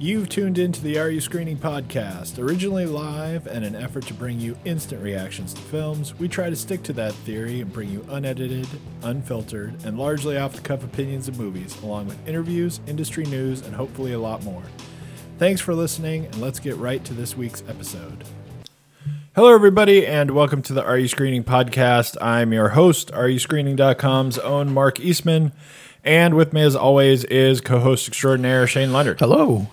You've tuned into the Are You Screening podcast. Originally live and an effort to bring you instant reactions to films, we try to stick to that theory and bring you unedited, unfiltered, and largely off the cuff opinions of movies, along with interviews, industry news, and hopefully a lot more. Thanks for listening, and let's get right to this week's episode. Hello, everybody, and welcome to the Are You Screening podcast. I'm your host, AreYouScreening.com's own Mark Eastman, and with me, as always, is co host extraordinaire Shane Leonard. Hello.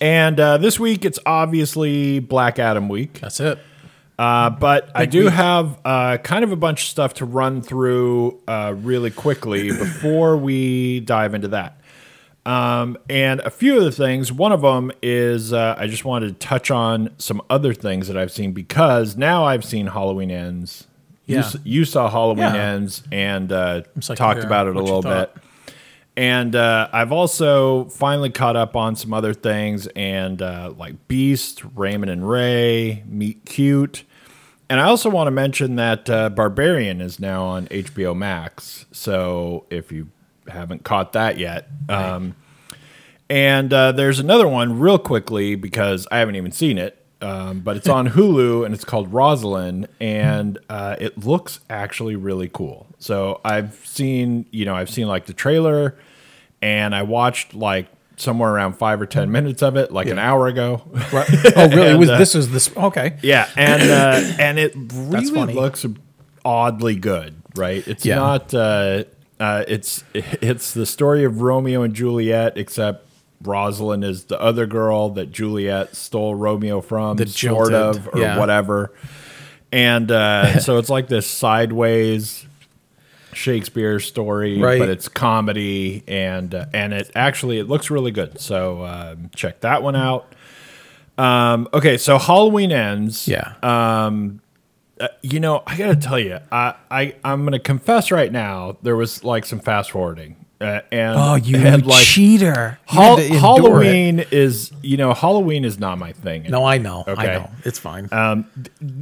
And uh, this week, it's obviously Black Adam week. That's it. Uh, but I do week. have uh, kind of a bunch of stuff to run through uh, really quickly before we dive into that. Um, and a few of the things, one of them is uh, I just wanted to touch on some other things that I've seen because now I've seen Halloween Ends. You, Yeah. s- you saw Halloween Yeah. Ends and uh, talked about it a little bit. And uh, I've also finally caught up on some other things and uh, like Beast, Raymond and Ray, Meet Cute. And I also want to mention that uh, Barbarian is now on HBO Max. So if you haven't caught that yet, um, and uh, there's another one real quickly because I haven't even seen it, um, but it's on Hulu and it's called Rosalind, and uh, it looks actually really cool. So I've seen, you know, I've seen like the trailer, and I watched like somewhere around five or ten minutes of it, like an hour ago. Right. Oh, really? And, was uh, this was this? Okay. Yeah, and uh, and it really looks oddly good, right? It's Yeah. not. Uh, uh, it's it's the story of Romeo and Juliet, except Rosalind is the other girl that Juliet stole Romeo from, The sort jilted, of, or yeah. whatever. And uh, so it's like this sideways Shakespeare story, Right. but it's comedy, and uh, and it actually it looks really good. So um, check that one out. Um, okay, so Halloween ends. Yeah. Uh, you know, I gotta tell you, I, I I'm gonna confess right now. There was like some fast forwarding, uh, and oh, you and, like cheater! You Hall- had to endure it. Halloween is you know Halloween is not my thing. No, I know. I Okay. know. It's fine. Um,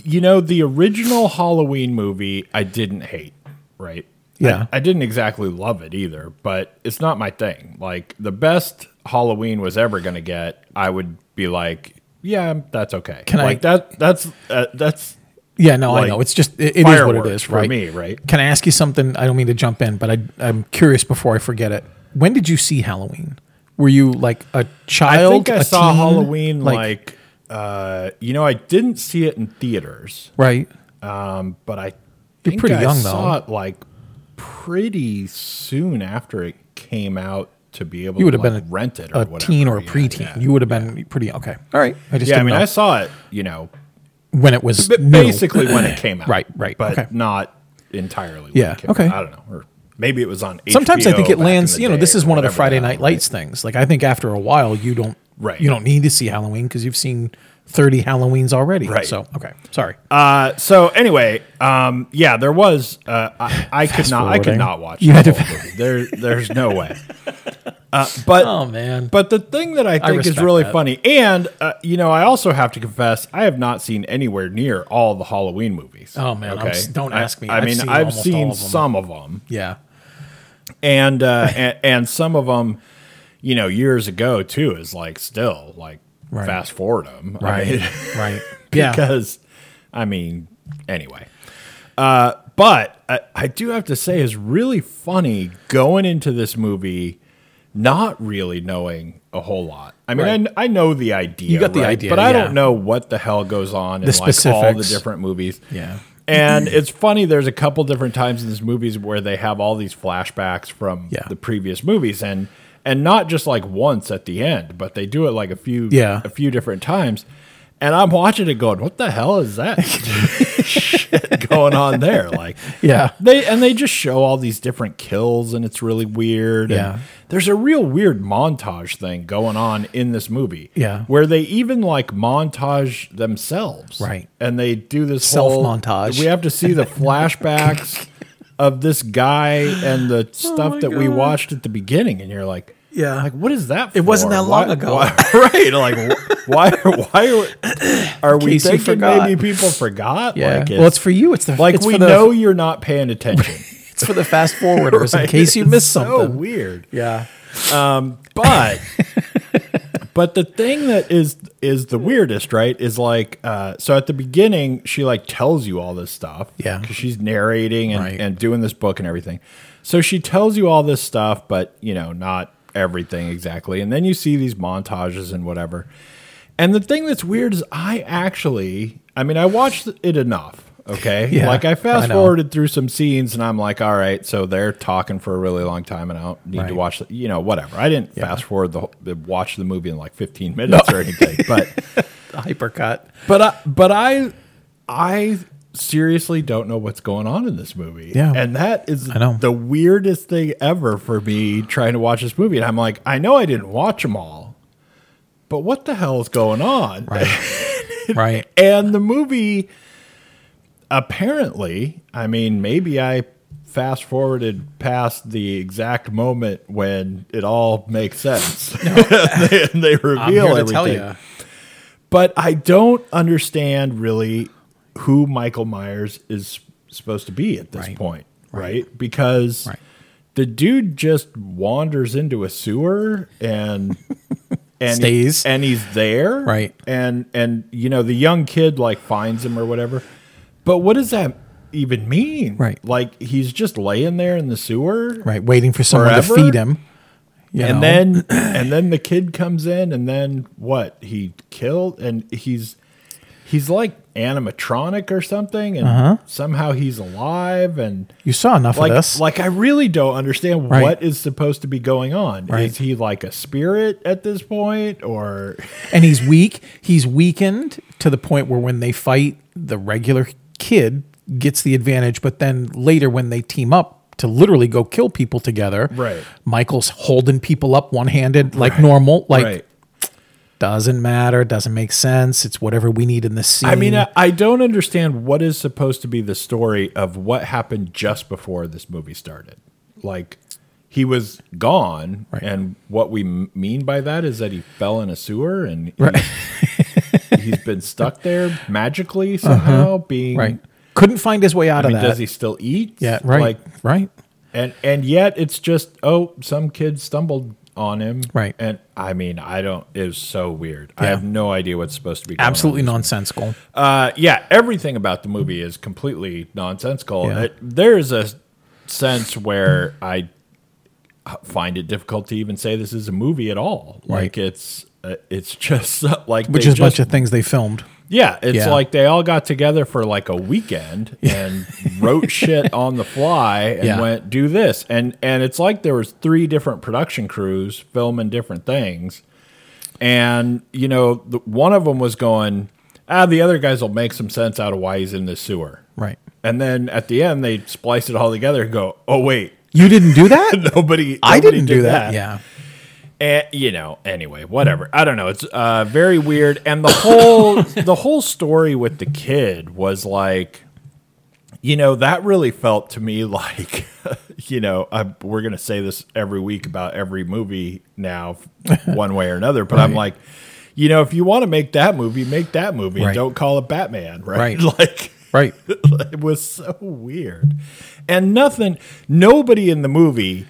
you know the original Halloween movie I didn't hate, right? Yeah. I, I didn't exactly love it either, but it's not my thing. Like the best Halloween was ever gonna get, I would be like, yeah, that's okay. Can I- like that? That's uh, that's yeah. No, I know. It's just it, it is what it is, is, for right? me, right? Can I ask you something? I don't mean to jump in, but I, I'm curious before I forget it. When did you see Halloween? Were you like a child? I think I saw teen? Halloween like, uh, you know, I didn't see it in theaters, right. um, but I You're pretty I young, saw though. it like pretty soon after it came out to be able You would to have like, been a, rent it or a whatever. teen or a Yeah, preteen. Yeah, You would have been pretty okay. All right. I just yeah I mean, know I saw it, you know, when it was b- new. basically when it came out, Right, right, but okay. not entirely. when Yeah, it came okay. out. I don't know, or maybe it was on. Sometimes I think it lands. You know, this is one of the Friday Night Lights things. Like I think after a while, you don't. Right. You don't need to see Halloween because you've seen thirty Halloweens already. Right. So okay, sorry. Uh, so anyway, um, yeah, there was. Uh, I, I could not. I could not watch. You had to- movie. There, there's no way. Uh, but oh man. but the thing that I think is really that. funny, and uh, you know, I also have to confess, I have not seen anywhere near all the Halloween movies. Oh, man, I'm don't ask me. I, I've mean, seen I've seen of some of them, yeah. and uh, and, and some of them, you know, years ago too. Is like still like Right. fast forward them, Right. right? right. Yeah. because I mean, anyway. Uh, but I, I do have to say, it's really funny going into this movie, not really knowing a whole lot. I mean, Right. I, I know the idea, You got the right? idea, but I don't know what the hell goes on in The like all the different movies. Yeah. And it's funny. There's a couple different times in this movies where they have all these flashbacks from Yeah. the previous movies, and and not just like once at the end, but they do it like a few Yeah. a few different times. And I'm watching it going, what the hell is that shit going on there? Like, Yeah. they and they just show all these different kills, and it's really weird. and Yeah. there's a real weird montage thing going on in this movie. Yeah. where they even like montage themselves. Right. and they do this Self-montage. whole- We have to see the flashbacks of this guy and the stuff my that we watched at the beginning, and you're like. Yeah. Like what is that? It wasn't for? that long Why- ago. why- right? Like why? Why are, are we thinking maybe people forgot? Yeah. Like well, it's for you. It's the like it's we the, know you're not paying attention. it's for the fast forwarders in case you It's missed so something. weird. Yeah. Um, but But the thing that is is the weirdest, right? Is like uh, so at the beginning she like tells you all this stuff, Yeah. because she's narrating and, Right. and doing this book and everything. So she tells you all this stuff, but you know not everything exactly. And then you see these montages and whatever. And the thing that's weird is I actually, I mean, I watched it enough. Okay, Yeah, like I fast forwarded through some scenes, and I'm like, all right, so they're talking for a really long time, and I don't need to watch, the, you know, whatever. I didn't fast forward the, whole- watch the movie in like 15 minutes or anything, but Hypercut. but I, but I I seriously don't know what's going on in this movie. Yeah. and that is the weirdest thing ever for me trying to watch this movie, and I'm like, I know I didn't watch them all, but what the hell is going on? Right. right. And the movie, apparently, I mean, maybe I fast forwarded past the exact moment when it all makes sense. they, and they reveal I'm here to everything. But I don't understand really who Michael Myers is supposed to be at this Right. point, right? Because Right. the dude just wanders into a sewer and and Stays. and he's there, Right. And and you know the young kid like finds him or whatever. But what does that even mean? Right. Like he's just laying there in the sewer, Right. Waiting for someone Forever? to feed him. you and know? then and then the kid comes in and then what he killed and he's he's like animatronic or something and Uh-huh. somehow he's alive and you saw enough like of this. like i really don't understand Right. what is supposed to be going on Right. is he like a spirit at this point or and he's weak. He's weakened to the point where when they fight, the regular kid gets the advantage. But then later, when they team up to literally go kill people together, Right. Michael's holding people up one handed like normal. Like right doesn't matter. Doesn't make sense. It's whatever we need in the scene. i mean I, I don't understand what is supposed to be the story of what happened just before this movie started like he was gone Right. and what we m- mean by that is that he fell in a sewer and Right. he's been stuck there magically somehow being right. Couldn't find his way out I mean, of that. does he still eat? yeah. Right. Like, right. and and yet it's just oh, some kid stumbled on him. Right. And I mean, I don't. It's so weird. I have no idea what's supposed to be. Going Absolutely On. nonsensical. Uh, yeah, everything about the movie is completely nonsensical. Yeah. It- there is a sense where I find it difficult to even say this is a movie at all. Right. Like it's. Uh, it's just like Which is a bunch of things they filmed. yeah, it's Yeah. like they all got together for like a weekend and wrote shit on the fly and Yeah. went do this. And and it's like there was three different production crews filming different things. And you know, the, one of them was going, "Ah, the other guys will make some sense out of why he's in the sewer." Right. And then at the end they splice it all together and go, "Oh wait, You didn't do that? nobody I didn't did do that. Yeah. And, you know, anyway, whatever. I don't know. It's uh, very weird, and the whole the whole story with the kid was like, you know, that really felt to me like, you know, I, we're gonna say this every week about every movie now, one way or another. But I'm like, you know, if you want to make that movie, make that movie, and don't call it Batman, right? Right. like. Right. it was so weird and nothing nobody in the movie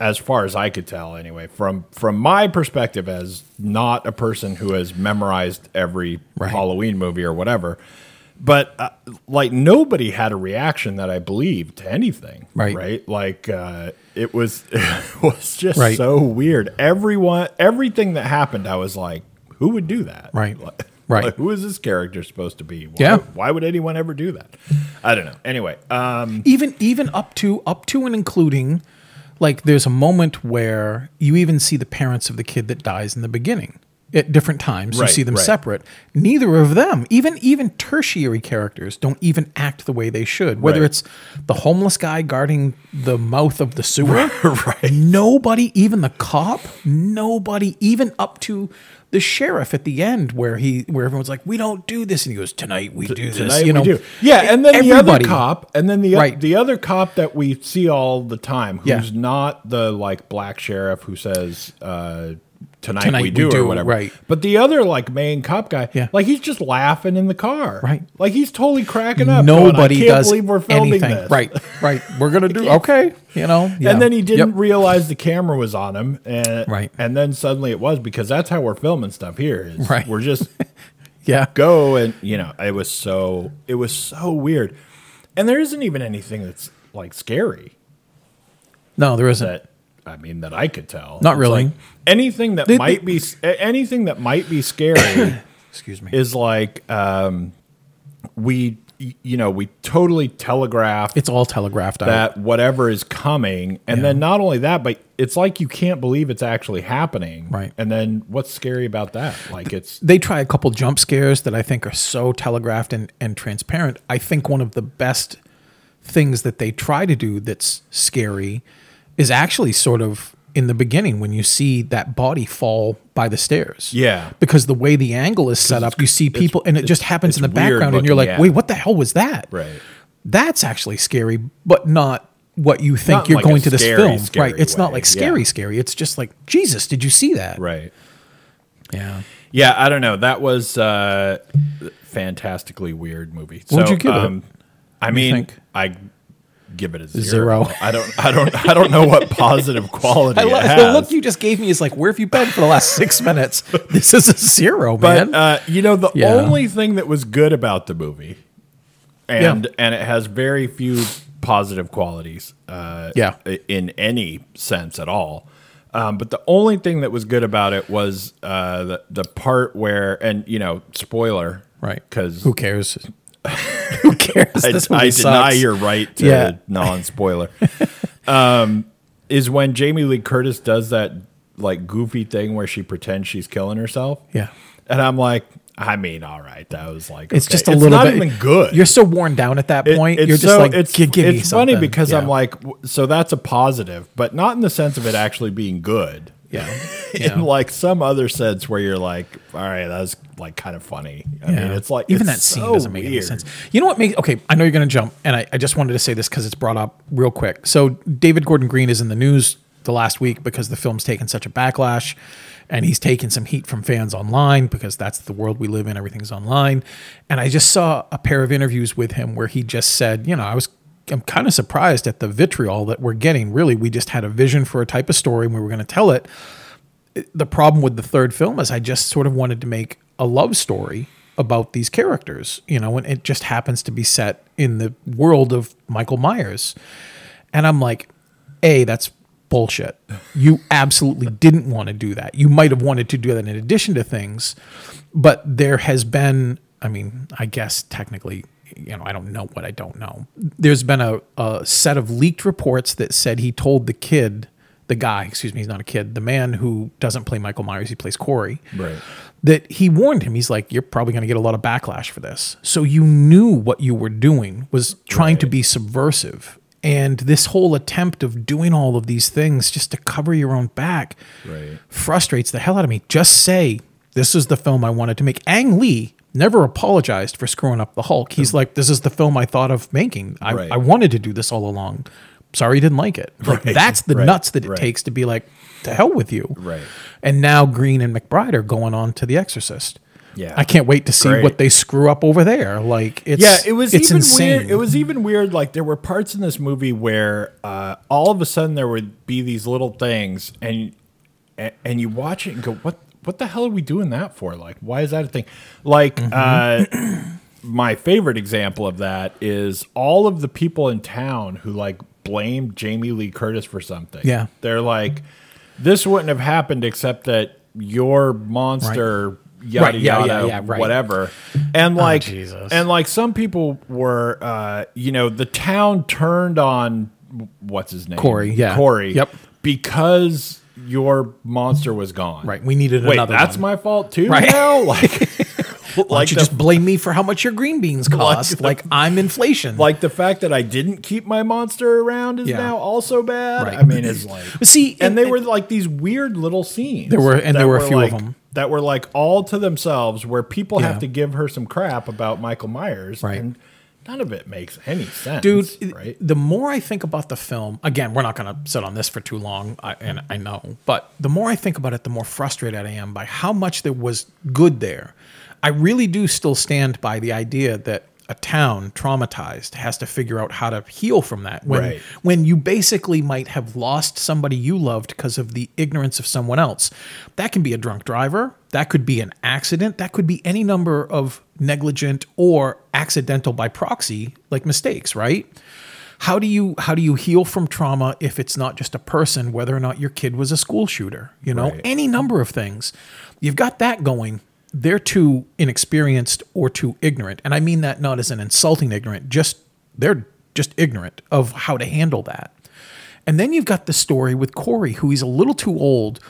as far as i could tell anyway from from my perspective as not a person who has memorized every Right. halloween movie or whatever but uh, like nobody had a reaction that i believed to anything Right. right like uh, it was it was just Right. so weird everyone everything that happened i was like who would do that Right. Like- Right. like, who is this character supposed to be why, Yeah. why would anyone ever do that i don't know anyway um even even up to up to and including like there's a moment where you even see the parents of the kid that dies in the beginning at different times Right, you see them right. separate neither of them even even tertiary characters don't even act the way they should whether Right. it's the homeless guy guarding the mouth of the sewer right. nobody even the cop nobody even up to the sheriff at the end where he where everyone's like we don't do this and he goes tonight we do this Tonight you know we do. Yeah, and then the other cop, and then the Right. the other cop that we see all the time, who's Yeah. not the like black sheriff who says, uh, tonight, Tonight we we do, or whatever. right. But the other like main cop guy, Yeah. like he's just laughing in the car, Right. Like he's totally cracking up. going, Nobody I can't does believe we're filming anything. this. Right, right. We're gonna do okay. You know, yeah. And then he didn't Yep. realize the camera was on him, and Right. And then suddenly it was because that's how we're filming stuff here. Is Right. We're just yeah, go and you know it was so it was so weird, and there isn't even anything that's like scary no, there isn't. that I mean that I could tell. Not really. like anything that They- might be anything that might be scary Excuse me. is like um, we you know we totally telegraph It's all telegraphed out. that whatever is coming and then not only that but it's like you can't believe it's actually happening Right. and then what's scary about that like it's they try a couple jump scares that I think are so telegraphed and, and transparent. I think one of the best things that they try to do that's scary is actually sort of in the beginning when you see that body fall by the stairs. Yeah. Because the way the angle is set up, you see people and it just happens in the background and you're like, yeah. wait, what the hell was that? right That's actually scary, but not what you think Not you're like going to this scary, film. scary right. It's not way, like yeah. scary, scary. It's just like, Jesus, did you see that? right Yeah. yeah i don't know that was uh fantastically weird movie What would So, you give it? um, i mean think? i give it a zero. Zero. i don't i don't i don't know what positive quality I it has. the look you just gave me is like, where have you been for the last six minutes? This is a zero, But man. uh, you know, the Yeah. only thing that was good about the movie, and and it has very few positive qualities, uh, Yeah. in any sense at all. Um, but the only thing that was good about it was uh, the the part where, and you know, spoiler, right. Because Who cares? Who cares? I, I deny your right to Yeah. non-spoiler. um, is when Jamie Lee Curtis does that like goofy thing where she pretends she's killing herself. Yeah. And I'm like, I mean, all right, that was like It's okay. just a It's little not bit even good. You're so worn down at that It- point. it's you're just so- like, it's "Gi- give me it's funny something." because I'm like, so that's a positive, but not in the sense of it actually being good. Yeah, In like some other sense where you're like, all right, that's like kind of funny. I mean, it's like even it's that scene so doesn't make any sense. You know what makes okay? I know you're going to jump, and I, I just wanted to say this because it's brought up real quick. So David Gordon Green is in the news the last week because the film's taken such a backlash, and he's taken some heat from fans online because that's the world we live in. Everything's online, and I just saw a pair of interviews with him where he just said, you know, I was. I'm kind of surprised at the vitriol that we're getting. Really, we just had a vision for a type of story and we were going to tell it the problem with the third film is I just sort of wanted to make a love story about these characters, you know, and it just happens to be set in the world of Michael Myers. And I'm like, A, that's bullshit. You absolutely didn't want to do that. You might have wanted to do that in addition to things, but there has been, I mean, I guess technically, you know, I don't know what I don't know. There's been a, a set of leaked reports that said he told the kid, the guy, excuse me, he's not a kid, the man who doesn't play Michael Myers, he plays Corey Right. that he warned him. He's like, "You're probably going to get a lot of backlash for this." So you knew what you were doing was trying to be subversive, and this whole attempt of doing all of these things just to cover your own back Right. frustrates the hell out of me. Just say, "This is the film I wanted to make." Ang Lee never apologized for screwing up the Hulk. He's like, "This is the film I thought of making. I, Right. I wanted to do this all along." Sorry, you didn't like it. Like Right. that's the Right. nuts that it takes to be like, "To hell with you." Right. And now Green and McBride are going on to The Exorcist. Yeah. I can't wait to see Great. what they screw up over there. Like it's yeah, it was even insane. weird. It was even weird. Like there were parts in this movie where uh, all of a sudden there would be these little things, and and you watch it and go, "What? What the hell are we doing that for? Like, why is that a thing?" Like, Mm-hmm. uh, my favorite example of that is all of the people in town who like blame Jamie Lee Curtis for something. Yeah. they're like, "This wouldn't have happened except that your monster." Yada Right, yeah, yada, yeah, yeah, right. whatever, and like, Jesus. and like some people were, uh, you know, the town turned on what's his name, Corey, yeah. Corey, Yep. because your monster was gone. right. We needed Wait, another. that's one. my fault too. Right. Now, like, Why don't you the, just blame me for how much your green beans cost? the- Like, I'm inflation. like the fact that I didn't keep my monster around is Yeah. now also bad. Right. I mean, it's like, see, and they were like these weird little scenes. There were- and there were a few of them. that were like all to themselves, where people Yeah. have to give her some crap about Michael Myers, Right. And none of it makes any sense, dude Right? the more i think about the film again we're not going to sit on this for too long I, and i know but the more i think about it the more frustrated i am by how much there was good there i really do still stand by the idea that a town traumatized has to figure out how to heal from that when Right. when you basically might have lost somebody you loved because of the ignorance of someone else. That can be a drunk driver, that could be an accident, that could be any number of negligent or accidental by proxy like mistakes, right? How do you how do you heal from trauma if it's not just a person whether or not your kid was a school shooter, you know? Right. Any number of things. You've got that going. They're too inexperienced or too ignorant. And I mean that not as an insulting ignorant, just they're just ignorant of how to handle that. And then you've got the story with Corey, who he's a little too old,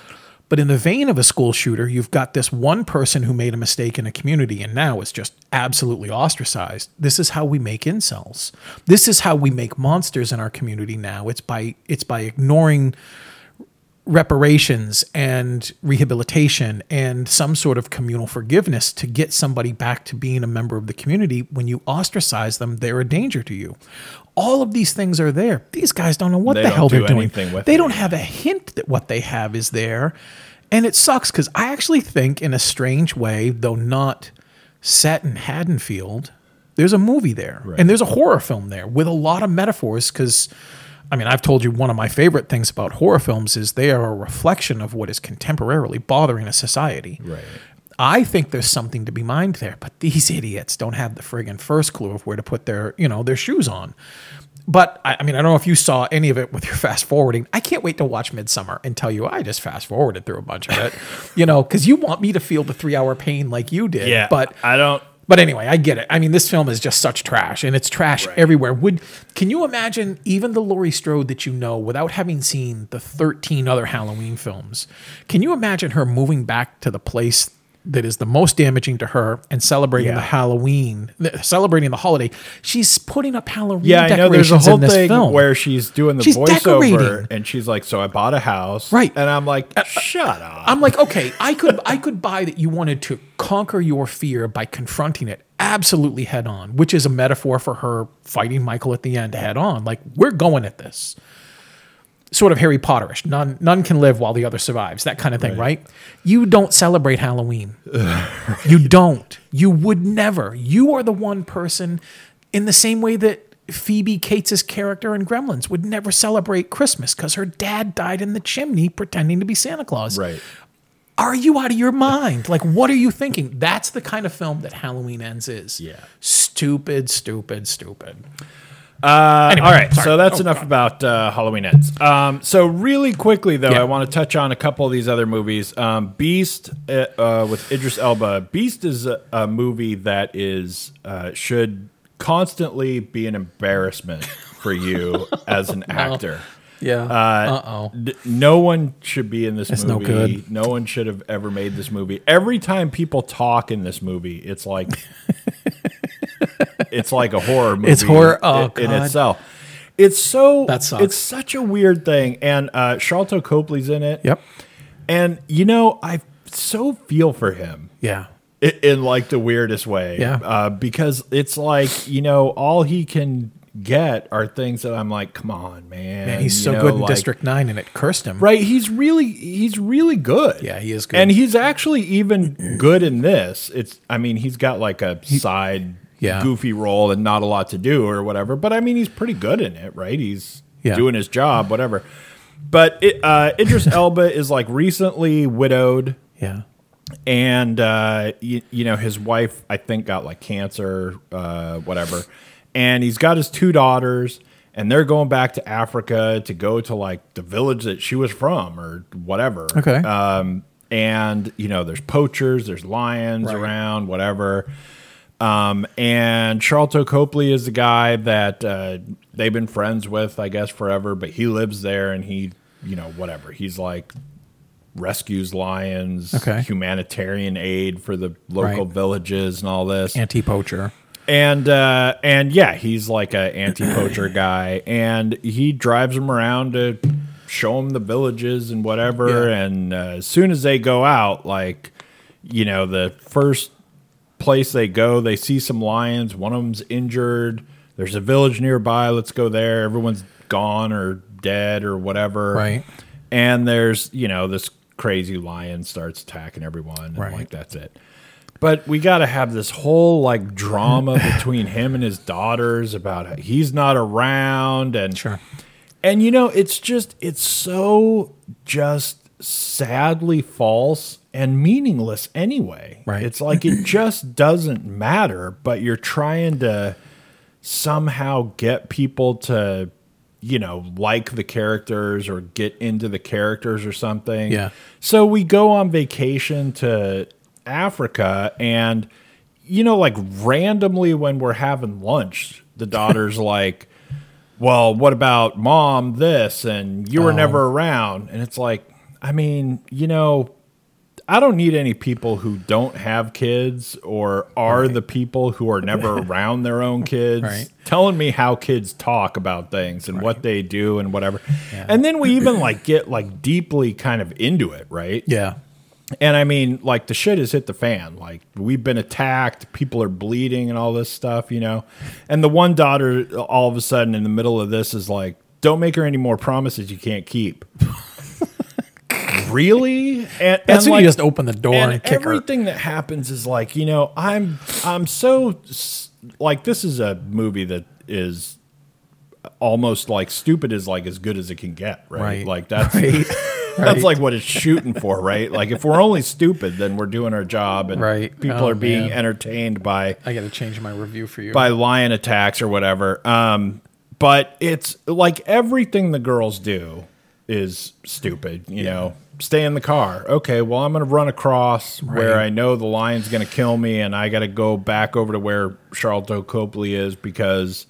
but in the vein of a school shooter, you've got this one person who made a mistake in a community and now is just absolutely ostracized. This is how we make incels. This is how we make monsters in our community now. It's by it's by ignoring reparations and rehabilitation and some sort of communal forgiveness to get somebody back to being a member of the community. When you ostracize them, they're a danger to you. All of these things are there. These guys don't know what They the hell they're doing. with They don't have a hint that what they have is there. And it sucks because I actually think, in a strange way, though not set in Haddonfield, there's a movie there and there's a horror film there with a lot of metaphors. Because, I mean, I've told you one of my favorite things about horror films is they are a reflection of what is contemporarily bothering a society. Right. I think there's something to be mined there, but these idiots don't have the friggin' first clue of where to put their, you know, their shoes on. But I, I mean, I don't know if you saw any of it with your fast forwarding. I can't wait to watch Midsommar and tell you I just fast forwarded through a bunch of it, you know, because you want me to feel the three hour pain like you did. Yeah, But I don't. But anyway, I get it. I mean, this film is just such trash, and it's trash everywhere. Would can you imagine even the Laurie Strode that you know without having seen the thirteen other Halloween films? Can you imagine her moving back to the place that is the most damaging to her and celebrating Yeah. the Halloween, celebrating the holiday? She's putting up Halloween Yeah, I know. There's a decorations whole in this thing film. where she's doing the She's voiceover, decorating. and she's like, "So I bought a house, Right. And I'm like, uh, uh, "Shut up." I'm like, okay, I could I could buy that you wanted to conquer your fear by confronting it absolutely head on, which is a metaphor for her fighting Michael at the end head on. Like, we're going at this. Sort of Harry Potterish. None none can live while the other survives. That kind of thing, right? You don't celebrate Halloween. You don't. You would never. You are the one person in the same way that Phoebe Cates' character in Gremlins would never celebrate Christmas because her dad died in the chimney pretending to be Santa Claus. right. Are you out of your mind? Like, what are you thinking? That's the kind of film that Halloween Ends is. Yeah. Stupid, stupid, stupid. Uh, Anyway, all right, sorry. so that's Oh, enough God. about uh, Halloween ends. Um, so really quickly though, Yeah. I want to touch on a couple of these other movies. Um, Beast uh, uh, with Idris Elba. Beast is a, a movie that is uh, should constantly be an embarrassment for you as an actor. Yeah. Uh oh. d- no one should be in this That's no movie. good. No one should have ever made this movie. Every time people talk in this movie, it's like it's like a horror movie. It's horror- oh, in, in itself. It's so That sucks. it's such a weird thing. And uh Sharlto Copley's in it. Yep. And you know, I so feel for him Yeah. i- in like the weirdest way. Yeah. Uh, because it's like, you know, all he can get are things that I'm like, come on, man. Man, he's you so know, good in like- District 9 and it cursed him. Right, he's really he's really good. Yeah, he is good. And he's actually even good in this. It's I mean, he's got like a side Yeah. goofy role and not a lot to do or whatever, but I mean, he's pretty good in it, right? He's Yeah. doing his job, whatever. But it, uh, Idris Elba is like recently widowed Yeah. and uh, you, you know his wife I think got like cancer, uh, whatever, and he's got his two daughters, and they're going back to Africa to go to like the village that she was from or whatever. Okay. Um, and you know there's poachers, there's lions Right. around, whatever. Um, and Sharlto Copley is the guy that uh, they've been friends with, I guess, forever. But he lives there, and he, you know, whatever. He's like rescues lions, Okay. humanitarian aid for the local Right. villages, and all this. Anti poacher. And uh, and yeah, he's like a anti poacher guy, and he drives them around to show them the villages and whatever. Yeah. And uh, as soon as they go out, like you know, the first place they go, they see some lions. One of them's injured. There's a village nearby. Let's go there. Everyone's gone or dead or whatever. Right. And there's, you know, this crazy lion starts attacking everyone. And Right. like, that's it. But we got to have this whole like drama between him and his daughters about he's not around and Sure. and you know, it's just it's so just sadly false and meaningless anyway. Right. It's like it just doesn't matter, but you're trying to somehow get people to you know, like the characters or get into the characters or something. Yeah. So we go on vacation to Africa and you know like randomly when we're having lunch, the daughter's like, "Well, what about mom this and you were Oh. never around?" And it's like, I mean, you know, I don't need any people who don't have kids or are the people who are never around their own kids Right. telling me how kids talk about things and what they do and whatever. And then we even like get like deeply kind of into it, right? Yeah. And I mean, like the shit has hit the fan. Like we've been attacked, people are bleeding and all this stuff, you know. And the one daughter all of a sudden in the middle of this is like, "Don't make her any more promises you can't keep." Really? And, That's and when you just open the door and, and kick her. everything that happens is like you know i'm i'm so like this is a movie that is almost like stupid is like as good as it can get right, Right. like that's Right. that's Right. like what it's shooting for right like if we're only stupid then we're doing our job and Right. people Oh, are being man. entertained by I got to change my review for you. by lion attacks or whatever. Um, but it's like everything the girls do is stupid. You know, stay in the car. Okay, well, I'm going to run across where I know the lion's going to kill me, and I got to go back over to where Sharlto Copley is because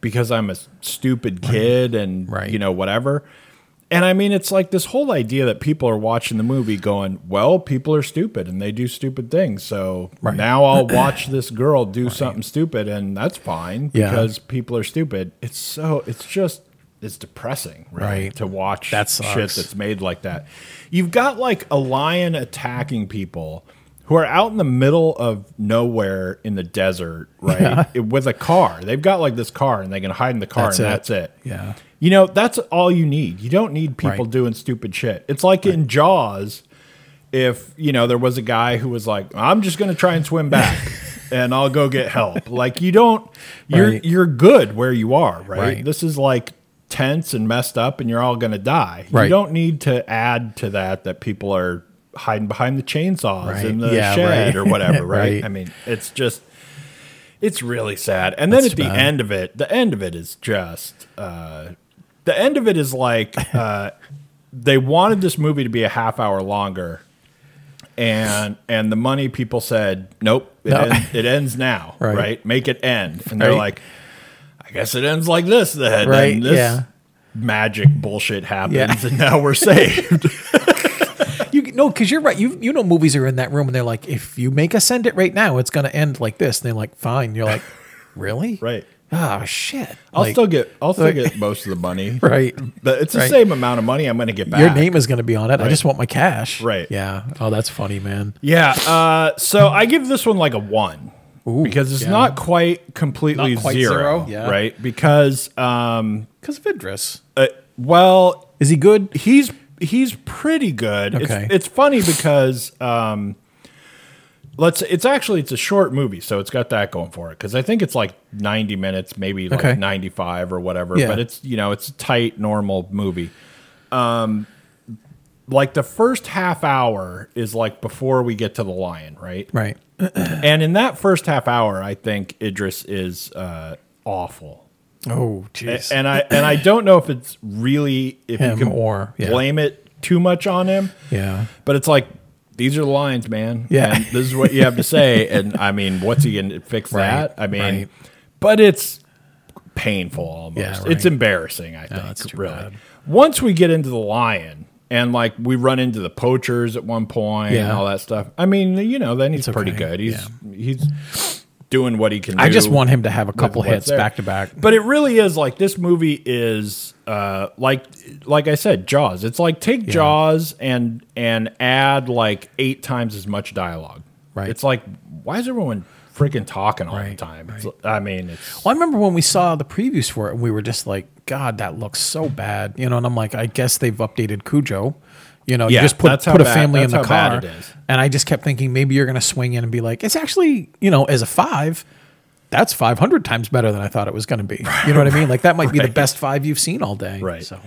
because I'm a stupid kid and Right. you know whatever. And I mean, it's like this whole idea that people are watching the movie going, well, people are stupid and they do stupid things. So Right. now I'll watch this girl do something stupid and that's fine Yeah. because people are stupid. It's so, it's just, it's depressing, right? Right. To watch That shit that's made like that. You've got like a lion attacking people who are out in the middle of nowhere in the desert, right? With a car. They've got like this car and they can hide in the car That's and it. that's it. Yeah. You know, that's all you need. You don't need people Right. doing stupid shit. It's like in Jaws, if, you know, there was a guy who was like, I'm just going to try and swim back and I'll go get help. Like you don't you're Right. you're good where you are, right? Right. This is like tense and messed up and you're all going to die. You don't need to add to that that people are hiding behind the chainsaws Right. in the Yeah, shed right. or whatever, right? Right. I mean, it's just it's really sad. And then That's at the bad. end of it, the end of it is just uh the end of it is like uh they wanted this movie to be a half hour longer. And and the money people said, nope, it, No. ends, it ends now, Right. right. Make it end. And they're Right. like, guess it ends like this then. Right, And this yeah. magic bullshit happens Yeah. and now we're saved. You no, because you're right. You you know movies are in that room and they're like, if you make us end it right now, it's gonna end like this. And they're like, fine. You're like, really? right. Oh shit. I'll Like, still get I'll still like- get most of the money. right. But it's the Right. same amount of money I'm gonna get back. Your name is gonna be on it. I just want my cash. Right. Yeah. Oh, that's funny, man. Yeah. Uh, so I give this one like a one Ooh, because it's yeah. not quite completely Not quite zero, zero, yeah. right? Because um, Because of Idris. uh, well, Is he good? he's he's pretty good. Okay. It's, it's funny because um, let's. It's actually it's a short movie, so it's got that going for it. Because I think it's like ninety minutes, maybe like Okay. ninety five or whatever. Yeah. But it's you know it's a tight normal movie. Um, like the first half hour is like before we get to the lion, right? Right. And in that first half hour, I think Idris is uh, awful. Oh, jeez. And I and I don't know if it's really if Him you can or- yeah. blame it too much on him. yeah. But it's like these are the lines, man. Yeah. And this is what you have to say. And I mean, what's he gonna fix Right, that? I mean, right. but it's painful almost. Yeah, It's embarrassing, I think. too really. bad. Once we get into the lion and like we run into the poachers at one point and Yeah. all that stuff. I mean, you know, then he's pretty good. He's he's doing what he can do. I just want him to have a couple hits there. back to back. But it really is like this movie is uh like like I said, Jaws. It's like take Jaws and and add like eight times as much dialogue. Right. It's like, why is everyone freaking talking all the time? It's, I mean, it's Well, I remember when we saw the previews for it, and we were just like, God, that looks so bad. You know, and I'm like, I guess they've updated Cujo. You know, Yeah, you just put put a bad- family in the car. And I just kept thinking maybe you're gonna swing in and be like, it's actually, you know, as a five, that's five hundred times better than I thought it was gonna be. You know what I mean? Like that might be the best five you've seen all day. Right. So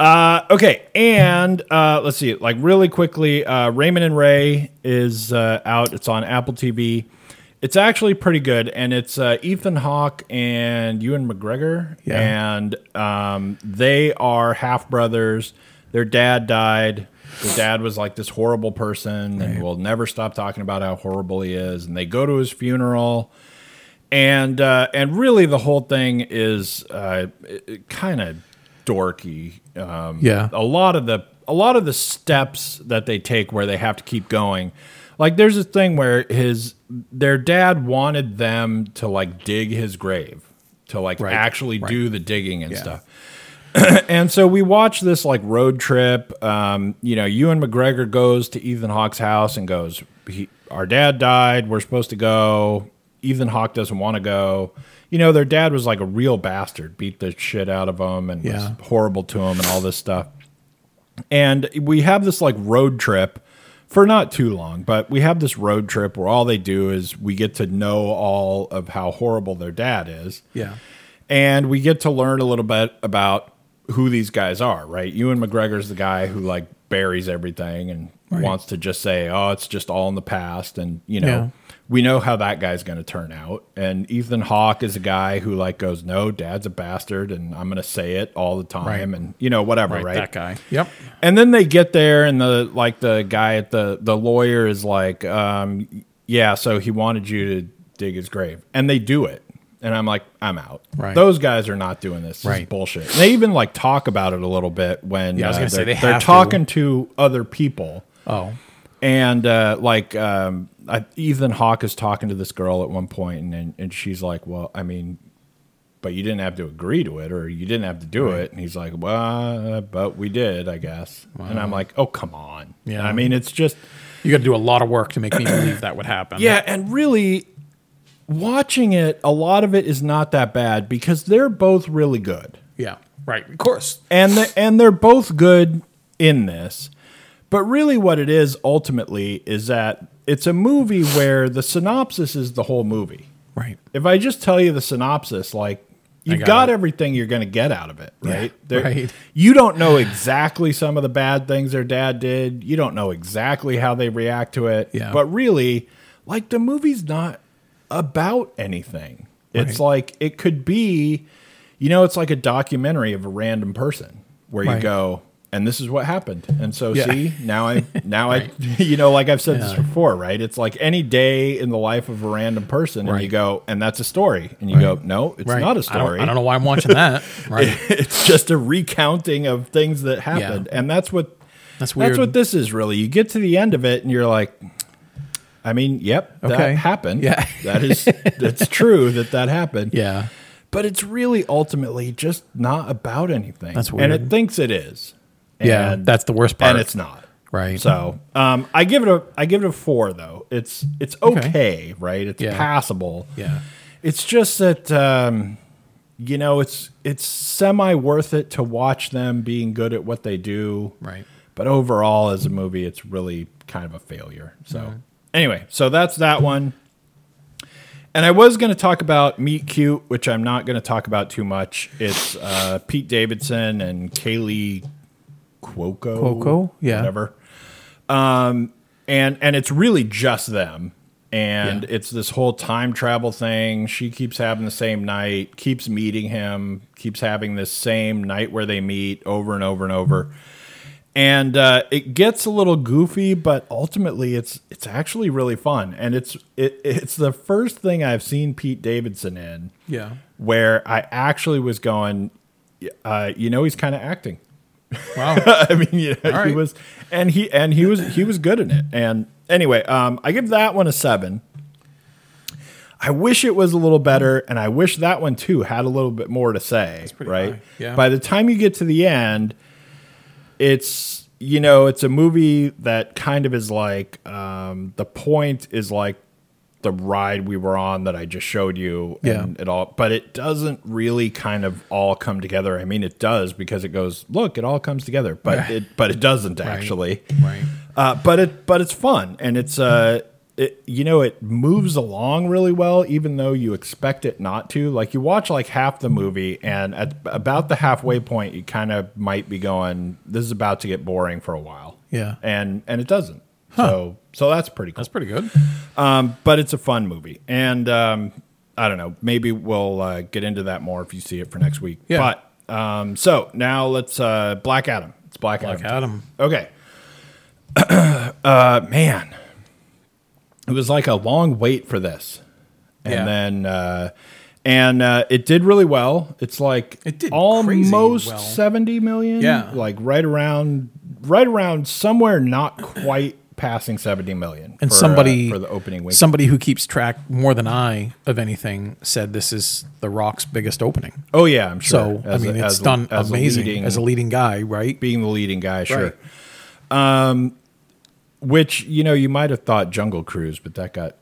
Uh, okay, and uh, let's see, like really quickly, uh, Raymond and Ray is uh, out. It's on Apple TV. It's actually pretty good, and it's uh, Ethan Hawke and Ewan McGregor, Yeah. and um, they are half brothers. Their dad died. The dad was like this horrible person, and will never stop talking about how horrible he is. And they go to his funeral and uh, and really the whole thing is uh, kind of dorky. Um, Yeah. a lot of the a lot of the steps that they take where they have to keep going. Like there's this thing where his their dad wanted them to like dig his grave to like Right, actually right. do the digging and Yeah. stuff. and so we watch this like road trip. Um, you know, Ewan McGregor goes to Ethan Hawke's house and goes, he, "Our dad died. We're supposed to go." Ethan Hawke doesn't want to go. You know, their dad was like a real bastard, beat the shit out of him, and Yeah. was horrible to him, and all this stuff. And we have this like road trip for not too long, but we have this road trip where all they do is we get to know all of how horrible their dad is yeah. and we get to learn a little bit about who these guys are, right? Ewan McGregor's the guy who like buries everything and wants to just say, "Oh, it's just all in the past," and you know, Yeah. We know how that guy's going to turn out. And Ethan Hawke is a guy who like goes, "No, Dad's a bastard, and I'm going to say it all the time," Right. and you know, whatever, right? That guy. Yep. And then they get there, and the like the guy at the the lawyer is like, um, "Yeah, so he wanted you to dig his grave," and they do it. And I'm like, I'm out. Right. Those guys are not doing this. This is Right. bullshit. And they even like talk about it a little bit when Yeah, I was uh, gonna say, they're, they they're have to. talking to other people. Oh. And uh, like um, I, Ethan Hawke is talking to this girl at one point, and, and and she's like, "Well, I mean, but you didn't have to agree to it, or you didn't have to do it." And he's like, "Well, uh, but we did, I guess." And I'm like, "Oh, come on." Yeah. I mean, it's just You got to do a lot of work to make me believe that would happen. yeah, and really watching it, a lot of it is not that bad because they're both really good. Yeah. Right. Of course. and the, and they're both good in this. But really, what it is ultimately is that it's a movie where the synopsis is the whole movie. Right. If I just tell you the synopsis, like you've got got, everything you're going to get out of it, right? There- right. You don't know exactly some of the bad things their dad did. You don't know exactly how they react to it. Yeah. But really, like the movie's not about anything. It's Right. like it could be, you know, it's like a documentary of a random person where you go, and this is what happened. And so Yeah. see, now I now I you know, like I've said this before, right? It's like any day in the life of a random person and you go, and that's a story. And you go, no, it's Right. not a I don't, story. I don't know why I'm watching that. Right. it's just a recounting of things that happened. Yeah. And that's what That's weird. that's what this is really. You get to the end of it and you're like, I mean, yep, that happened. Yeah. that is that's true that that happened. yeah. But it's really ultimately just not about anything. That's weird. And it thinks it is. Yeah. That's the worst part. and it's not. right. So um, I give it a I give it a four though. It's it's Okay. okay, right? It's Yeah. passable. yeah. It's just that um, you know it's it's semi worth it to watch them being good at what they do. Right. But overall, as a movie, it's really kind of a failure. So anyway, so that's that one. And I was going to talk about Meet Cute, which I'm not going to talk about too much. It's uh, Pete Davidson and Kaley Cuoco. Cuoco? Yeah. Whatever. Um, and and it's really just them. And Yeah. it's this whole time travel thing. She keeps having the same night, keeps meeting him, keeps having this same night where they meet over and over and over. And uh, it gets a little goofy, but ultimately it's it's actually really fun. And it's it, it's the first thing I've seen Pete Davidson in Yeah. where I actually was going, uh, you know, he's kind of acting. Wow. I mean, you know, he right. was, and he and he was he was good in it. And anyway, um, I give that one a seven. I wish it was a little better, and I wish that one too had a little bit more to say. pretty Right? high, yeah. By the time you get to the end, it's you know, it's a movie that kind of is like um, the point is like the ride we were on that I just showed you Yeah. and it all but it doesn't really kind of all come together. I mean it does because it goes, look, it all comes together, but it but it doesn't actually. Right. Uh, but it but it's fun and it's uh it, you know it moves along really well even though you expect it not to like you watch like half the movie and at about the halfway point you kind of might be going this is about to get boring for a while Yeah. and and it doesn't so so that's pretty cool That's pretty good. um, but it's a fun movie, and um, I don't know. Maybe we'll uh, get into that more if you see it for next week. Yeah. But um, so now let's uh, Black Adam. It's Black, Black Adam. Adam. Okay. uh, man, it was like a long wait for this, and Yeah. then uh, and uh, it did really well. It's like It did almost well. seventy million. Yeah. like right around, right around somewhere not quite passing seventy million. And for, uh, somebody for the opening week. Somebody who keeps track more than I of anything said this is The Rock's biggest opening. Oh yeah, I'm sure. So I mean, it's as- done as a amazing leading- as a leading guy, right? being the leading guy, sure. Right. Um, which you know you might have thought Jungle Cruise, but that got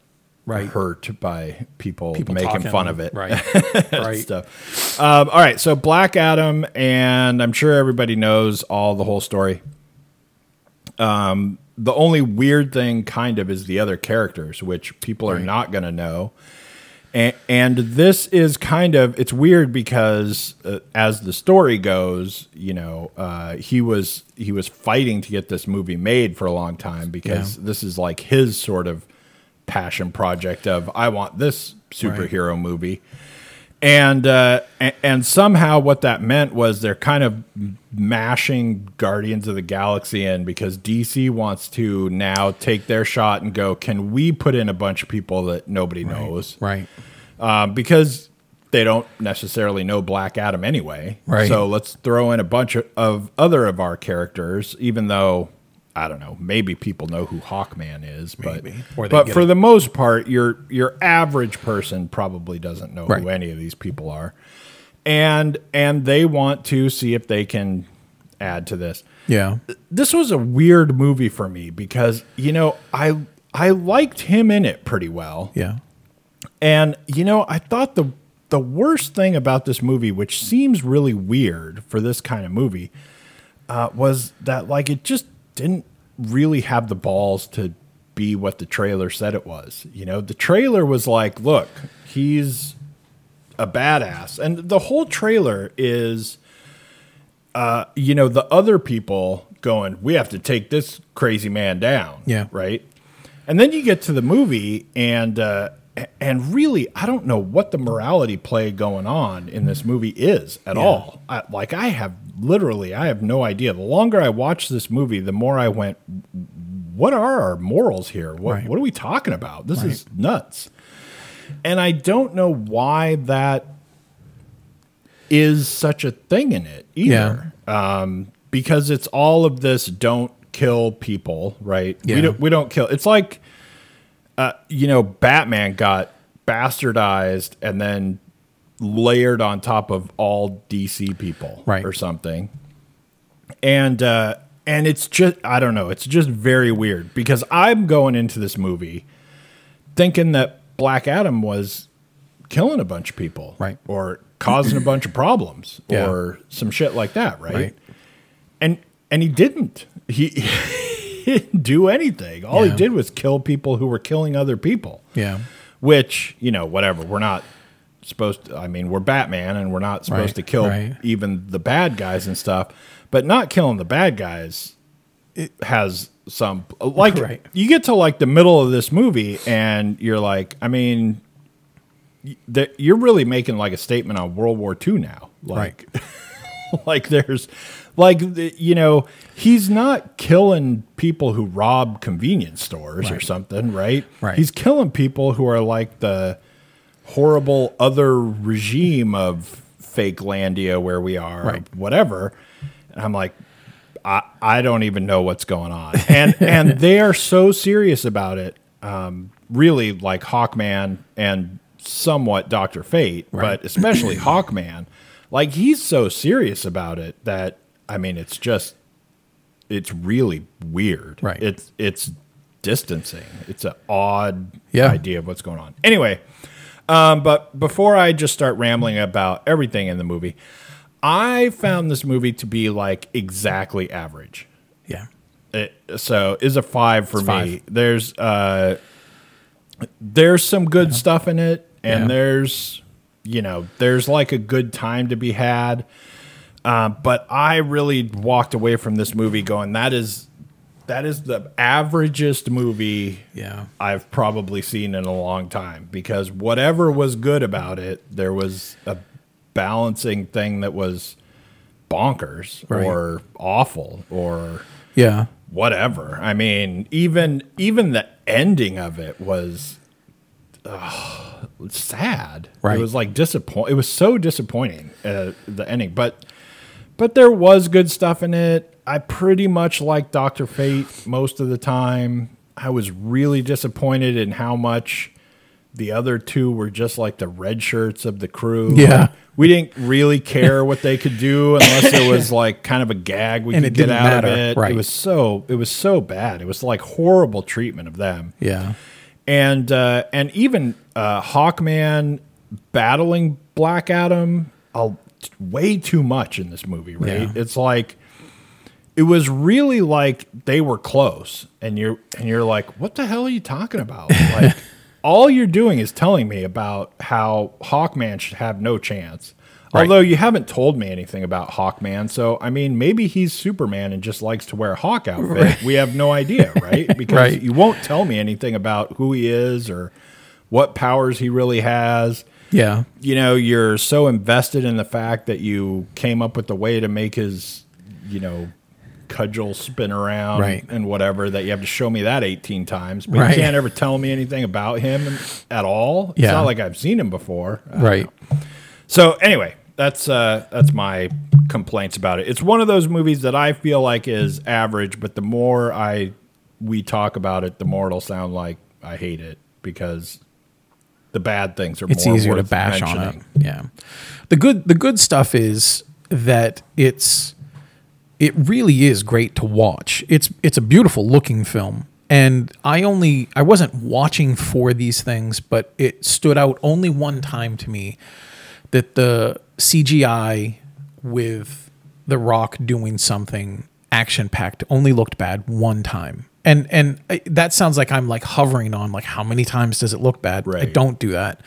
Right. hurt by people, People making fun of it, right? right. Stuff. Um, all right, so Black Adam, and I'm sure everybody knows all the whole story. Um, the only weird thing, kind of, is the other characters, which people are Right. not going to know. And, and this is kind of it's weird because uh, as the story goes, you know, uh, he was he was fighting to get this movie made for a long time because Yeah. this is like his sort of passion project of I want this superhero movie. And, uh, and somehow what that meant was they're kind of mashing Guardians of the Galaxy in because DC wants to now take their shot and go, can we put in a bunch of people that nobody knows? Right. um, because they don't necessarily know Black Adam anyway. Right. So let's throw in a bunch of, of other of our characters, even though I don't know, maybe people know who Hawkman is, but Maybe. But for it. the most part, your your average person probably doesn't know Right. who any of these people are, and and they want to see if they can add to this Yeah. this was a weird movie for me because you know I I liked him in it pretty well. Yeah. And you know, I thought the the worst thing about this movie, which seems really weird for this kind of movie, uh, was that like it just didn't really have the balls to be what the trailer said it was. You know, the trailer was like, look, he's a badass, and the whole trailer is, uh, you know, the other people going, we have to take this crazy man down. Yeah. right. And then you get to the movie, and uh, and really, I don't know what the morality play going on in this movie is at Yeah. all. I, like, I have literally, I have no idea. The longer I watched this movie, the more I went, "What are our morals here? What Right. what are we talking about? This is nuts." And I don't know why that is such a thing in it either. Um, because it's all of this don't kill people, right? Yeah. We don't we don't kill. It's like uh, you know, Batman got bastardized and then layered on top of all DC people Right. or something. And uh and it's just I don't know, it's just very weird because I'm going into this movie thinking that Black Adam was killing a bunch of people, Right. Or causing a bunch of problems, Yeah. or some shit like that, right? Right. And and he didn't. He, he didn't do anything. All Yeah. he did was kill people who were killing other people. Yeah. Which you know, whatever. We're not supposed. to, I mean, we're Batman, and we're not supposed Right, to kill right. even the bad guys and stuff. But not killing the bad guys it has some like Right. you get to like the middle of this movie and you're like i mean that you're really making like a statement on world war ii now like like there's like you know he's not killing people who rob convenience stores or something right Right. he's killing people who are like the horrible other regime of fake landia where we are or Right. whatever and i'm like I, I don't even know what's going on. And and they are so serious about it. Um, really like Hawkman and somewhat Doctor Fate, Right. but especially Hawkman. Like he's so serious about it that I mean it's just it's really weird. Right. It's it's distancing. It's an odd Yeah. idea of what's going on. Anyway, um, but before I just start rambling about everything in the movie, I found this movie to be like exactly average. Yeah. It, so is a five for It's me. five. There's uh, there's some good stuff in it, and Yeah. there's you know there's like a good time to be had. Uh, but I really walked away from this movie going that is that is the averagest movie Yeah. I've probably seen in a long time because whatever was good about it, there was a balancing thing that was bonkers Right. or awful or Yeah. whatever. I mean, even even the ending of it was ugh, sad. Right. It was like disappoint. It was so disappointing uh, the ending, but but there was good stuff in it. I pretty much liked Doctor Fate most of the time. I was really disappointed in how much the other two were just like the red shirts of the crew. Yeah. Like, we didn't really care what they could do unless it was like kind of a gag we And could get out matter, of it. right. It was so it was so bad. It was like horrible treatment of them Yeah. and uh, and even uh, Hawkman battling Black Adam, uh, way too much in this movie. Right? Yeah. It's like it was really like they were close, and you're and you're like, what the hell are you talking about? Like all you're doing is telling me about how Hawkman should have no chance. Right. Although you haven't told me anything about Hawkman, so I mean, maybe he's Superman and just likes to wear a hawk outfit. We have no idea, right? Because Right. you won't tell me anything about who he is or what powers he really has. Yeah. You know, you're so invested in the fact that you came up with the way to make his, you know, cudgel spin around Right. and whatever that you have to show me that 18 times. But Right. you can't ever tell me anything about him at all. It's Yeah. not like I've seen him before. Uh, Right. so anyway, that's uh, that's my complaints about it. It's one of those movies that I feel like is average, but the more I we talk about it, the more it'll sound like I hate it because the bad things are it's more easier to bash on it. Yeah. The good the good stuff is that it's it really is great to watch. It's it's a beautiful looking film. And I only I wasn't watching for these things, but it stood out only one time to me that the CGI with The Rock doing something action packed only looked bad one time. And and I, that sounds like I'm like hovering on like how many times does it look bad? Right. I don't do that.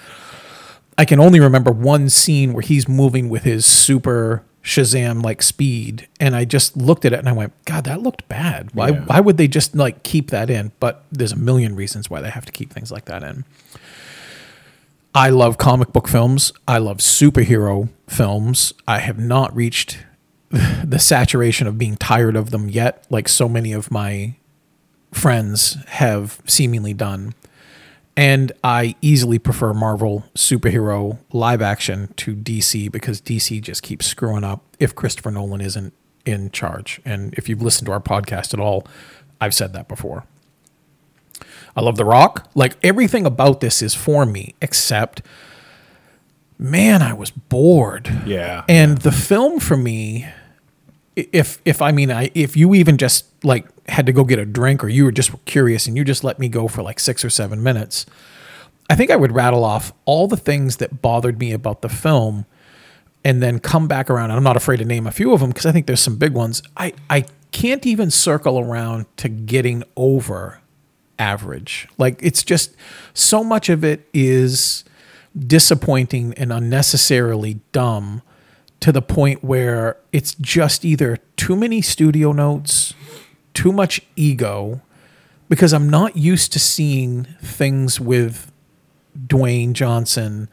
I can only remember one scene where he's moving with his super Shazam like speed, and I just looked at it and I went, "God, that looked bad. Why? Yeah. Why would they just like keep that in?" But there's a million reasons why they have to keep things like that in. I love comic book films. I love superhero films. I have not reached the saturation of being tired of them yet, like so many of my friends have seemingly done. And I easily prefer Marvel superhero live action to DC because DC just keeps screwing up if Christopher Nolan isn't in charge. And if you've listened to our podcast at all, I've said that before. I love The Rock. Like everything about this is for me, except, man, I was bored. Yeah. And the film for me, if if I mean I if you even just like had to go get a drink or you were just curious and you just let me go for like six or seven minutes, I think I would rattle off all the things that bothered me about the film and then come back around. I'm not afraid to name a few of them because I think there's some big ones. I, I can't even circle around to getting over average. Like it's just so much of it is disappointing and unnecessarily dumb to the point where it's just either too many studio notes, too much ego, because I'm not used to seeing things with Dwayne Johnson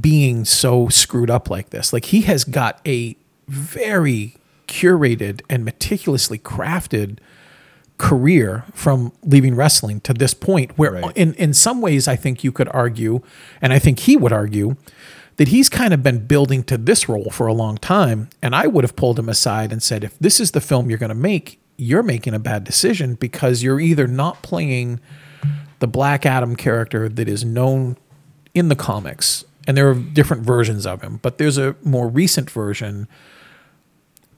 being so screwed up like this. Like he has got a very curated and meticulously crafted career from leaving wrestling to this point where Right. in in some ways I think you could argue and I think he would argue that he's kind of been building to this role for a long time. And I would have pulled him aside and said if this is the film you're going to make you're making a bad decision because you're either not playing the Black Adam character that is known in the comics, and there are different versions of him, but there's a more recent version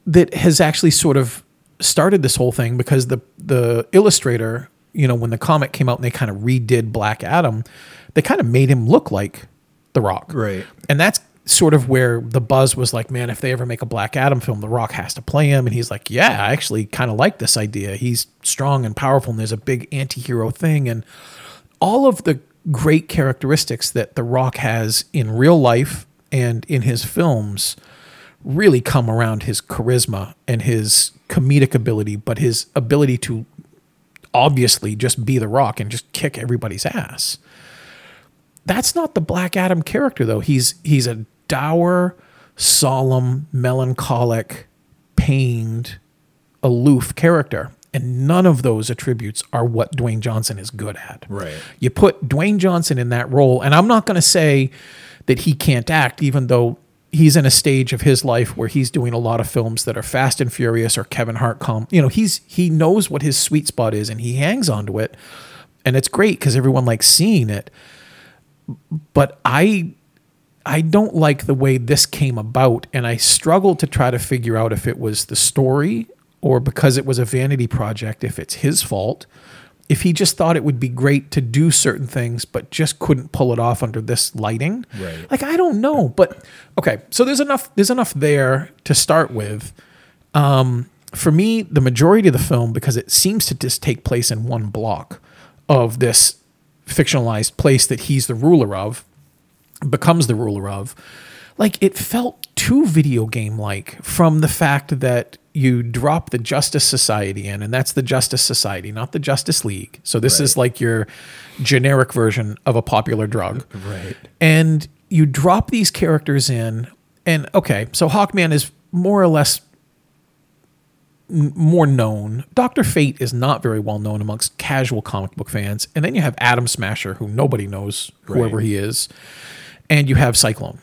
that has actually sort of started this whole thing because the the illustrator, you know, when the comic came out and they kind of redid Black Adam, they kind of made him look like The Rock. Right. And that's sort of where the buzz was like, man, if they ever make a Black Adam film, The Rock has to play him. And he's like, yeah, I actually kind of like this idea. He's strong and powerful, and there's a big anti hero thing. And all of the great characteristics that The Rock has in real life and in his films really come around his charisma and his comedic ability, but his ability to obviously just be The Rock and just kick everybody's ass. That's not the Black Adam character though. He's he's a dour, solemn, melancholic, pained, aloof character. And none of those attributes are what Dwayne Johnson is good at. Right. You put Dwayne Johnson in that role, and I'm not going to say that he can't act, even though he's in a stage of his life where he's doing a lot of films that are Fast and Furious or Kevin Hart com. You know, he's he knows what his sweet spot is, and he hangs onto it, and it's great because everyone likes seeing it. But I I don't like the way this came about, and I struggle to try to figure out if it was the story or because it was a vanity project, if it's his fault, if he just thought it would be great to do certain things, but just couldn't pull it off under this lighting. Right. Like I don't know, but okay. So there's enough. There's enough there to start with. Um, for me, the majority of the film, because it seems to just take place in one block of this fictionalized place that he's the ruler of, becomes the ruler of, like it felt too video game like from the fact that you drop the Justice Society in, and that's the Justice Society, not the Justice League. So this is like your generic version of a popular drug. Right. And you drop these characters in, and okay, so Hawkman is more or less more known. Doctor Fate is not very well known amongst casual comic book fans, and then you have Atom Smasher, who nobody knows whoever Right. he is, and you have Cyclone.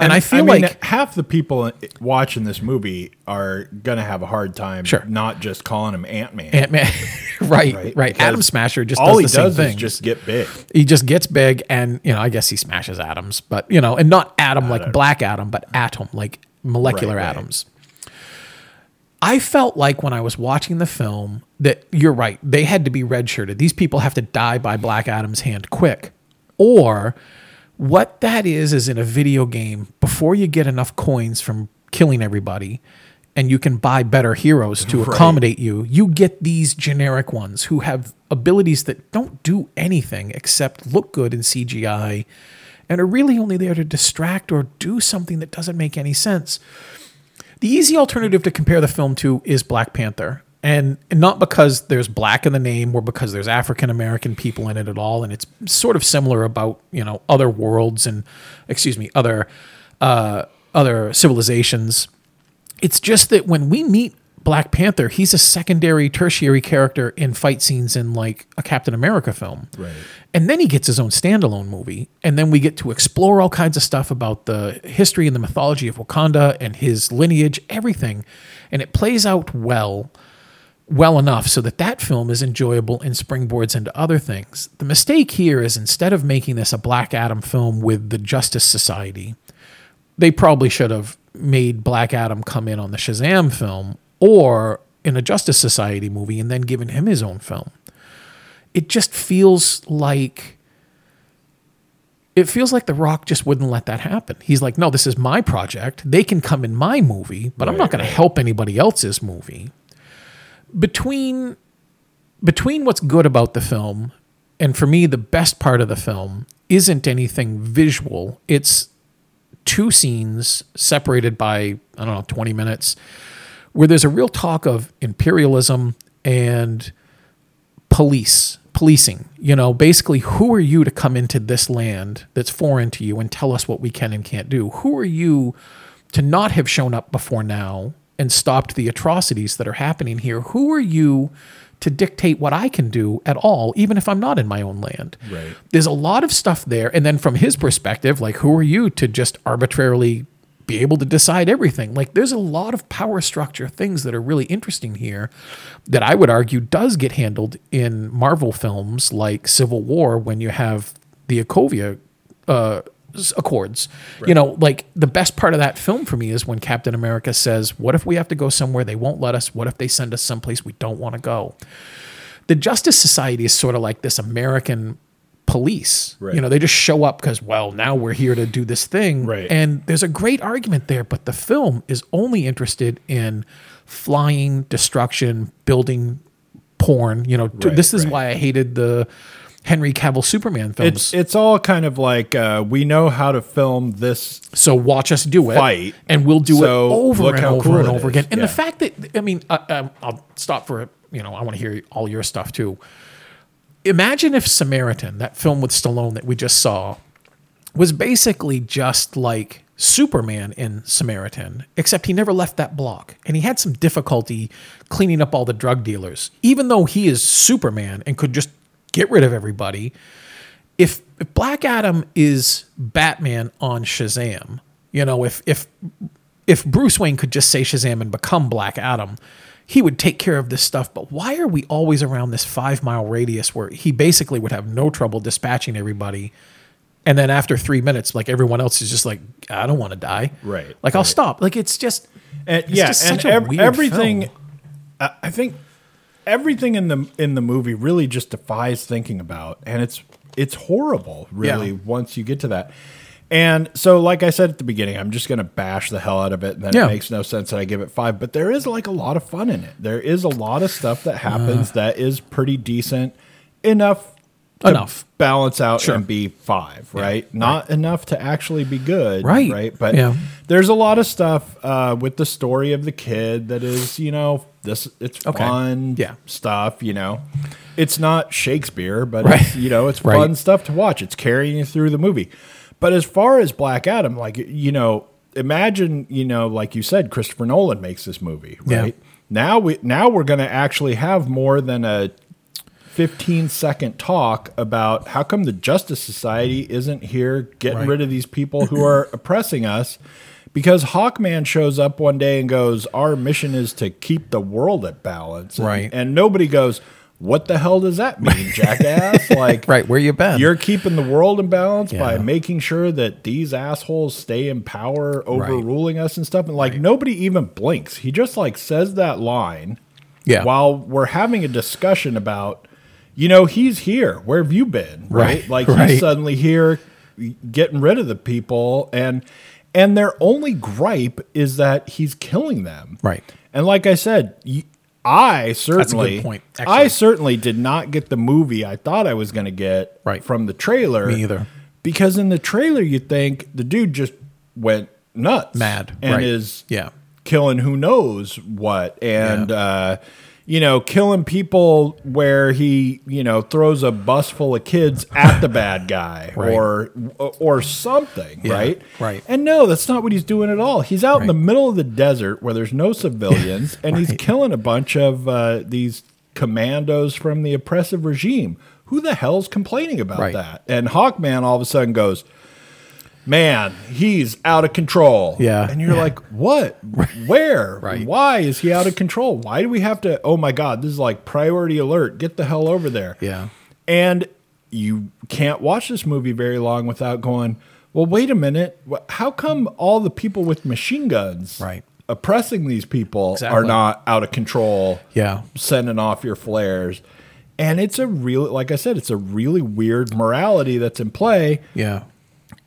And I, feel mean, like half the people watching this movie are gonna have a hard time, Sure. not just calling him Ant Man. Ant Man, right, right, Right, Atom Smasher just All does he the same does thing. is just get big. he just gets big, and you know, I guess he smashes atoms, but you know, and not atom like black atom, but atom like molecular Right, right. I felt like when I was watching the film that you're right. They had to be redshirted. These people have to die by Black Adam's hand quick. Or what that is is in a video game, before you get enough coins from killing everybody and you can buy better heroes to accommodate you, you get these generic ones who have abilities that don't do anything except look good in CGI and are really only there to distract or do something that doesn't make any sense. The easy alternative to compare the film to is Black Panther. And not because there's black in the name or because there's African American people in it at all. And it's sort of similar about, you know, other worlds and, excuse me, other, uh, other civilizations. It's just that when we meet Black Panther, he's a secondary, tertiary character in fight scenes in like a Captain America film. Right. And then he gets his own standalone movie. And then we get to explore all kinds of stuff about the history and the mythology of Wakanda and his lineage, everything. And it plays out well, well enough so that that film is enjoyable and springboards into other things. The mistake here is instead of making this a Black Adam film with the Justice Society, they probably should have made Black Adam come in on the Shazam film or in a Justice Society movie and then given him his own film. It just feels like it feels like The Rock just wouldn't let that happen. He's like, no, this is my project. They can come in my movie, but I'm not Right, going to right. help anybody else's movie. Between between what's good about the film and for me the best part of the film isn't anything visual. It's two scenes separated by I don't know 20 minutes where there's a real talk of imperialism and police policing you know basically who are you to come into this land that's foreign to you and tell us what we can and can't do? Who are you to not have shown up before now and stopped the atrocities that are happening here? Who are you to dictate what i can do at all even if i'm not in my own land? Right. there's a lot of stuff there. And then from his perspective like who are you to just arbitrarily be able to decide everything like there's a lot of power structure things that are really interesting here that i would argue does get handled in marvel films like civil war when you have the Sokovia uh, accords. You know, like the best part of that film for me is when Captain America says, "What if we have to go somewhere they won't let us? What if they send us someplace we don't want to go?" The Justice Society is sort of like this American police. Right. You know, they just show up because, well, now we're here to do this thing. Right. And there's a great argument there, but the film is only interested in flying, destruction, building porn. You know, Right, this is right. why I hated the Henry Cavill Superman films. It's it's all kind of like uh, we know how to film this. so watch us do it, Fight. and we'll do So it over and over cool and over again. And Yeah. the fact that I mean, um, I'll stop for you know, I want to hear all your stuff too. Imagine if Samaritan, that film with Stallone that we just saw, was basically just like Superman in Samaritan, except he never left that block. And he had some difficulty cleaning up all the drug dealers. Even though he is Superman and could just get rid of everybody, if, if Black Adam is Batman on Shazam, you know, if if if Bruce Wayne could just say Shazam and become Black Adam, he would take care of this stuff. But why are we always around this five mile radius where he basically would have no trouble dispatching everybody? And then after three minutes, like everyone else is just like, I don't want to die. Right, Like I'll stop. Like it's just, And, It's yeah, just and ev- everything. film. I I think everything in the in the movie really just defies thinking about, and it's it's horrible, really. Yeah. Once you get to that, and so like I said at the beginning, I'm just gonna bash the hell out of it, and then Yeah. it makes no sense that I give it five. But there is like a lot of fun in it. There is a lot of stuff that happens Uh. that is pretty decent enough. to Enough. balance out Sure. and be five, right? Not enough to actually be good, Right. Right, but Yeah. there's a lot of stuff uh, with the story of the kid that is, you know, this it's Okay. fun Yeah. stuff, you know. It's not Shakespeare, but Right. it's, you know, it's Right. fun stuff to watch. It's carrying you through the movie. But as far as Black Adam, like you know, imagine, you know, like you said, Christopher Nolan makes this movie, Yeah. right? Now we now we're going to actually have more than a 15 second talk about how come the Justice Society isn't here getting Right. rid of these people who are oppressing us. Because Hawkman shows up one day and goes, Our mission is to keep the world at balance. And- Right. And nobody goes, What the hell does that mean, jackass? Like, right, where you been? you're keeping the world in balance by making sure that these assholes stay in power, overruling us and stuff. And like nobody even blinks. He just like says that line Yeah. while we're having a discussion about, you know, he's here. Where have you been? Right. Right, Like right. he's suddenly here getting rid of the people and and their only gripe is that he's killing them. Right. And like I said, y- I certainly point, I certainly did not get the movie I thought I was going to get Right. from the trailer. Me either. Because in the trailer you think the dude just went nuts. Mad, and right. is Yeah. killing who knows what and Yeah. uh you know killing people where he you know throws a bus full of kids at the bad guy Right. or or something Yeah, right right. and no that's not what he's doing at all he's out in the middle of the desert where there's no civilians and he's killing a bunch of uh, these commandos from the oppressive regime who the hell's complaining about Right. that and hawkman all of a sudden goes man, he's out of control. Yeah. And you're like, what? Where? Right. Why is he out of control? Why do we have to? Oh my God, this is like priority alert. Get the hell over there. Yeah. And you can't watch this movie very long without going, well, wait a minute. How come all the people with machine guns Right. oppressing these people are not out of control? Yeah. sending off your flares. And it's a real, like I said, it's a really weird morality that's in play Yeah.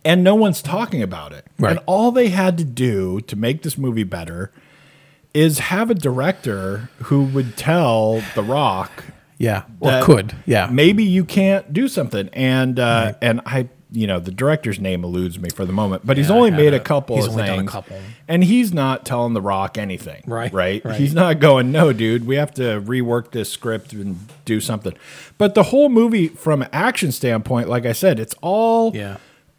And no one's talking about it. Right. And all they had to do to make this movie better is have a director who would tell The Rock Yeah. Or could. Yeah. maybe you can't do something. And uh, and I, you know, the director's name eludes me for the moment, but he's only made a couple He's of only done a things, couple. and he's not telling The Rock anything. Right, right, right. He's not going, no, dude, we have to rework this script and do something. But the whole movie, from action standpoint, like I said, it's all Yeah.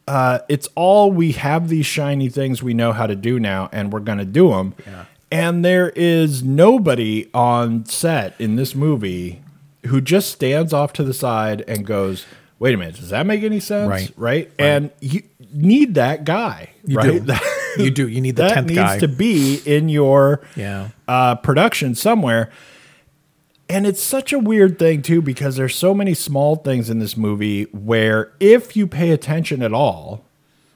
Uh, it's all we have these shiny things we know how to do now, and we're going to do them. Yeah. And there is nobody on set in this movie who just stands off to the side and goes, "Wait a minute, does that make any sense?" Right. Right. And you need that guy. You right? do. You do. You need the that 10th needs guy. to be in your Yeah. uh, production somewhere. And it's such a weird thing too because there's so many small things in this movie where if you pay attention at all,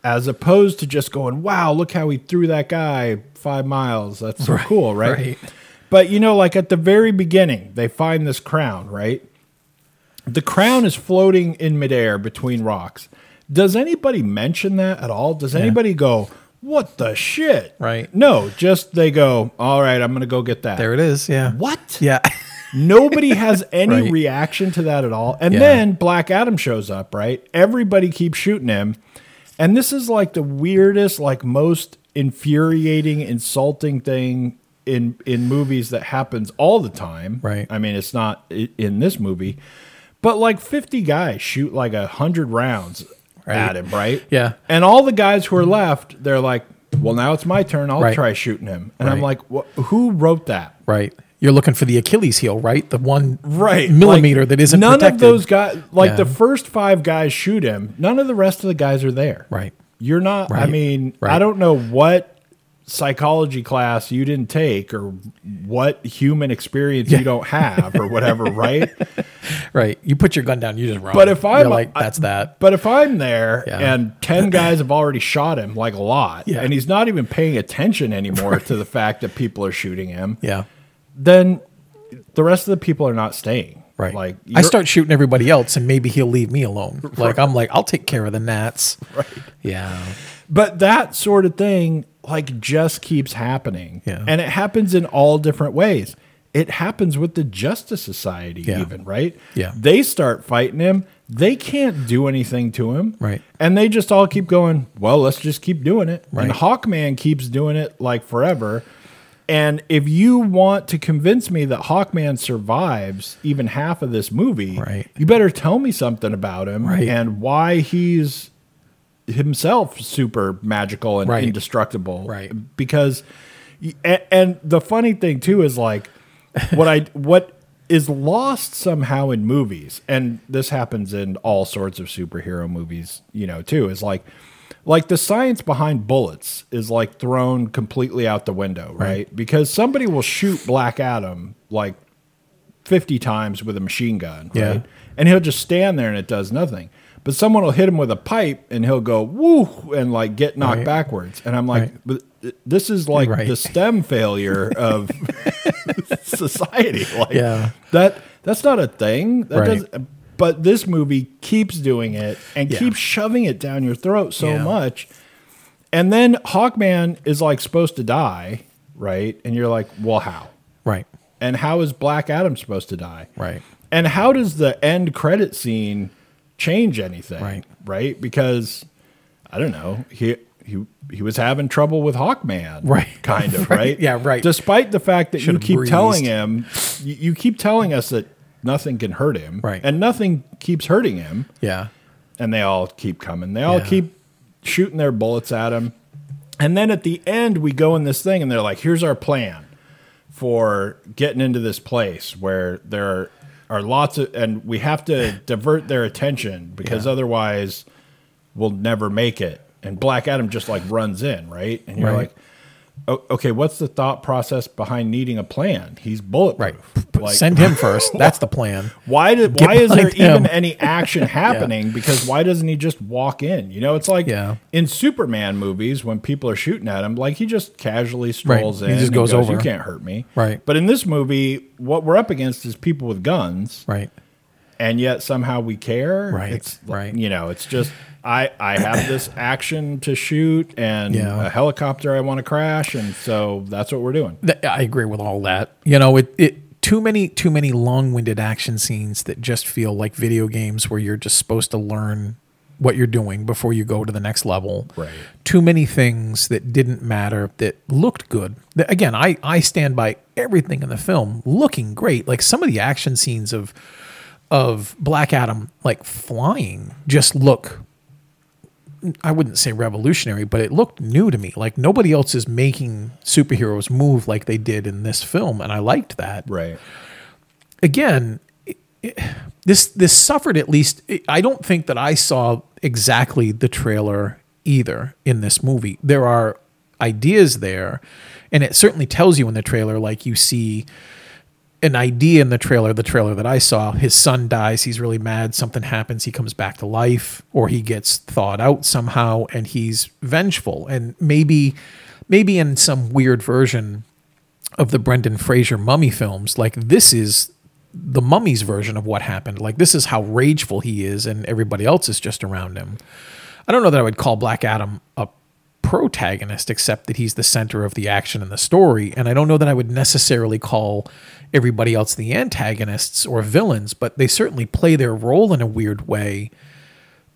as opposed to just going, wow, look how he threw that guy five miles. That's so cool, right? right. But you know, like at the very beginning, they find this crown, right? The crown is floating in midair between rocks. Does anybody mention that at all? Does anybody go, what the shit? Right. No, just they go, all right, I'm going to go get that. There it is. Yeah. What? Yeah. Nobody has any Right. reaction to that at all. And Yeah. then Black Adam shows up, right? Everybody keeps shooting him. And this is like the weirdest, like most infuriating, insulting thing in in movies that happens all the time. Right. I mean, it's not in this movie, but like 50 guys shoot like a hundred rounds at him, right? Yeah. And all the guys who are left, they're like, well, now it's my turn. I'll Right. try shooting him. And I'm like, who wrote that? right. You're looking for the Achilles heel, right? The one right millimeter Like, that isn't none protected. of those guys like Yeah. the first five guys shoot him none of the rest of the guys are there Right. you're not i Right. mean i don't know what psychology class you didn't take or what human experience you don't have or whatever right Right. You put your gun down, you just run. but if You're i'm like, I- that's that. but if i'm there Yeah. and 10 guys have already shot him like a lot Yeah. and he's not even paying attention anymore to the fact that people are shooting him Yeah. Then the rest of the people are not staying Right. like I start shooting everybody else and maybe he'll leave me alone. Like I'm like, I'll take care of the gnats. Right. Yeah. But that sort of thing, like, just keeps happening. Yeah. And it happens in all different ways. It happens with the Justice Society, Yeah. even, right? Yeah. They start fighting him. They can't do anything to him. Right. And they just all keep going, well, let's just keep doing it. Right. And Hawkman keeps doing it like forever. And if you want to convince me that Hawkman survives even half of this movie, Right. you better tell me something about him Right. and why he's himself super magical and Right. indestructible. Right. Because and, and the funny thing too is like what I what is lost somehow in movies and this happens in all sorts of superhero movies, you know, too, is like like the science behind bullets is like thrown completely out the window, right? Because somebody will shoot Black Adam like 50 times with a machine gun, Yeah. right? And he'll just stand there and it does nothing. But someone will hit him with a pipe and he'll go woo and like get knocked Right. backwards. And I'm like, Right. but uh, this is like Right. the stem failure of society. Like Yeah. that that's not a thing. That Right. doesn't but this movie keeps doing it and Yeah. keeps shoving it down your throat so Yeah. much. And then Hawkman is like supposed to die, right? And you're like, well, how? Right. And how is Black Adam supposed to die? Right. And how does the end credit scene change anything? Right. Right? Because I don't know. He he he was having trouble with Hawkman. Right. Kind of, Right. right? Yeah, right. Despite the fact that Should've you keep telling him you, you keep telling us that nothing can hurt him. Right. And nothing keeps hurting him. Yeah. And they all keep coming. They all Yeah. keep shooting their bullets at him. And then at the end we go in this thing and they're like, here's our plan for getting into this place where there are, lots of and we have to divert their attention because Yeah. otherwise we'll never make it and black adam just like runs in right and you're Right. like "O- Oh, okay what's the thought process behind needing a plan he's bulletproof Right. like Send him first. That's the plan. why did Get why is there him. even any action happening? Because why doesn't he just walk in? You know, it's like Yeah. in Superman movies when people are shooting at him, like he just casually strolls He in. He just and goes over. You can't hurt me. Right. But in this movie, what we're up against is people with guns, Right. and yet somehow we care. Right, It's right. You know, it's just. I, I have this action to shoot and Yeah. a helicopter I want to crash, and so that's what we're doing. I agree with all that. You know, it, it too many too many long-winded action scenes that just feel like video games where you're just supposed to learn what you're doing before you go to the next level. Right. Too many things that didn't matter that looked good. Again, I I stand by everything in the film looking great. Like some of the action scenes of of Black Adam like flying just look I wouldn't say revolutionary, but it looked new to me. Like nobody else is making superheroes move like they did in this film, and I liked that. Right. Again, it- it- this this suffered at least. I don't think that I saw exactly the trailer either in this movie. There are ideas there, and it certainly tells you in the trailer, like you see an idea in the trailer, the trailer that I saw. His son dies. He's really mad. Something happens. He comes back to life, or he gets thawed out somehow, and he's vengeful. And maybe, maybe in some weird version of the Brendan Fraser mummy films, like this is the mummy's version of what happened. Like this is how rageful he is, and everybody else is just around him. I don't know that I would call Black Adam a protagonist, except that he's the center of the action and the story. And I don't know that I would necessarily call everybody else the antagonists or villains, but they certainly play their role in a weird way.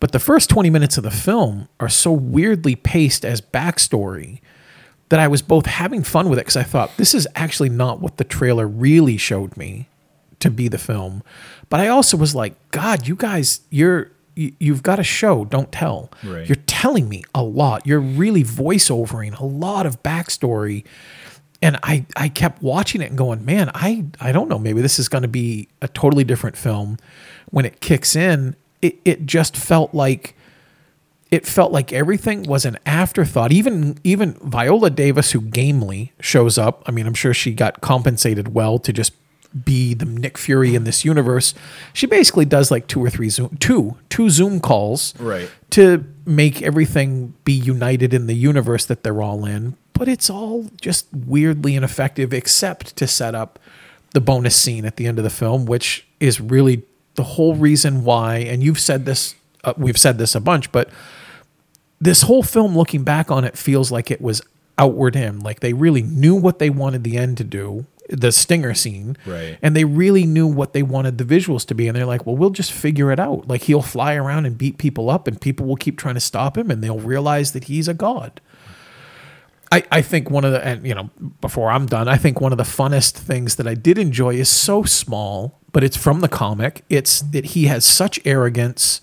But the first 20 minutes of the film are so weirdly paced as backstory that I was both having fun with it because I thought this is actually not what the trailer really showed me to be the film. But I also was like, God, you guys, you're you've got a show, don't tell. Right. You're telling me a lot. You're really voiceovering a lot of backstory. And I, I kept watching it and going, man, I, I don't know. Maybe this is going to be a totally different film. When it kicks in, it, it just felt like it felt like everything was an afterthought. Even even Viola Davis, who gamely shows up. I mean, I'm sure she got compensated well to just be the Nick Fury in this universe. She basically does like two or three Zoom two two Zoom calls Right. to make everything be united in the universe that they're all in. But it's all just weirdly ineffective, except to set up the bonus scene at the end of the film, which is really the whole reason why. And you've said this, uh, we've said this a bunch, but this whole film, looking back on it, feels like it was outward in. Like they really knew what they wanted the end to do, the stinger scene, Right. and they really knew what they wanted the visuals to be. And they're like, well, we'll just figure it out. Like he'll fly around and beat people up, and people will keep trying to stop him, and they'll realize that he's a god. I, I think one of the and you know before I'm done I think one of the funnest things that I did enjoy is so small but it's from the comic. It's that he has such arrogance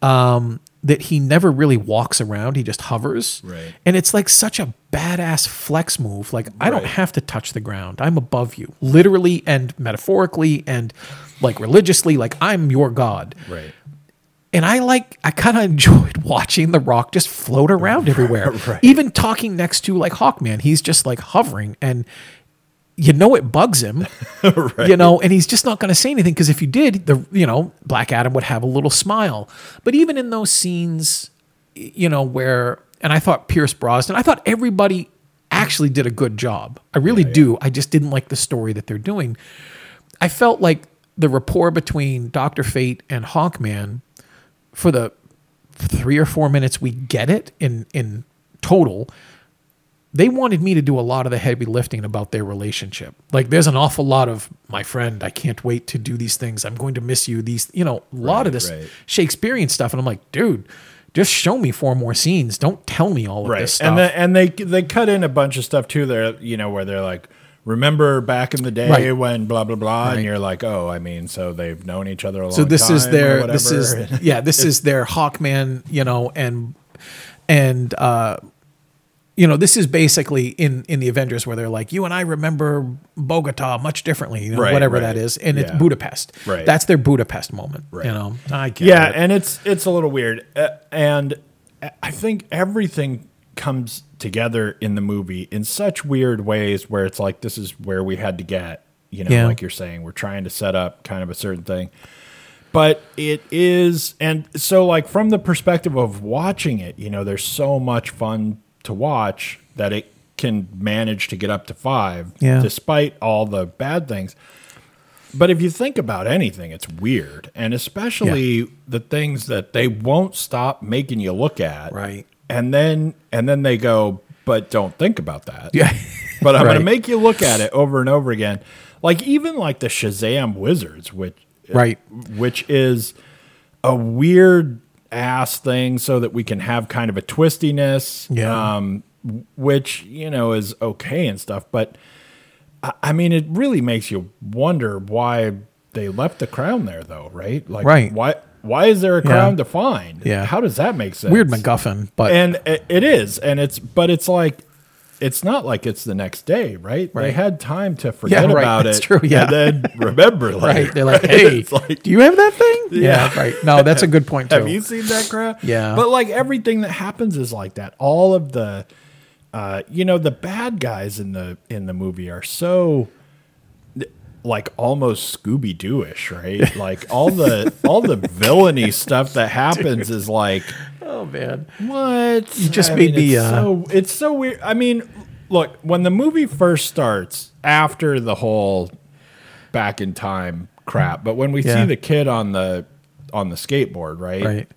um, that he never really walks around. He just hovers. Right. and it's like such a badass flex move. Like I don't Right. have to touch the ground. I'm above you literally and metaphorically and like religiously. Like I'm your god. Right. And I like I kind of enjoyed watching The Rock just float around everywhere. Right. Even talking next to like Hawkman, he's just like hovering and you know it bugs him. You know, and he's just not going to say anything because if you did, the you know, Black Adam would have a little smile. But even in those scenes, you know, where and I thought Pierce Brosnan, I thought everybody actually did a good job. I really do. I just didn't like the story that they're doing. I felt like the rapport between Doctor Fate and Hawkman for the three or four minutes we get it in in total they wanted me to do a lot of the heavy lifting about their relationship. Like there's an awful lot of my friend i can't wait to do these things. I'm going to miss you. These you know a lot of this right. shakespearean stuff. And i'm like dude just show me four more scenes. Don't tell me all of Right. this stuff. And the, and they they cut in a bunch of stuff too there, you know, where they're like remember back in the day Right. when blah blah blah Right. and you're like, "Oh, I mean, so they've known each other a long time. so this time is their this is yeah this is their hawkman you know and and uh you know this is basically in in the avengers where they're like you and i remember bogota much differently you know Right, whatever right. that is and it's budapest Right. that's their budapest moment Right. you know i get yeah, it. and it's it's a little weird, uh, and I think everything comes together in the movie in such weird ways where it's like this is where we had to get, you know, Yeah. like you're saying, we're trying to set up kind of a certain thing. But it is, and so like from the perspective of watching it, you know, there's so much fun to watch that it can manage to get up to five, Yeah. despite all the bad things. But if you think about anything, it's weird, and especially the things that they won't stop making you look at, Right. And then and then they go, but don't think about that, Yeah. But I'm going to make you look at it over and over again, like even like the Shazam Wizards, which Right. which is a weird ass thing, so that we can have kind of a twistiness, Yeah. um, which you know is okay and stuff, but. I- I mean, it really makes you wonder why they left the crown there, though, right? Like, Right. Why? Why is there a crown to find? Yeah. How does that make sense? weird macguffin but And it, is, and it's, but it's like, it's not like it's the next day, right? They had time to forget right, about that's it, true, yeah. and then remember later. right they're like hey like, do you have that thing Yeah. right no that's a good point too have you seen that crown? Yeah. But like everything that happens is like that. All of the, uh, you know, the bad guys in the in the movie are so like almost Scooby Dooish, right? like all the all the villainy stuff that happens is like Oh man. what? You just made me, It's, uh, so, it's so weird. I mean, look, when the movie first starts, after the whole back in time crap, but when we Yeah. see the kid on the on the skateboard, right? Right.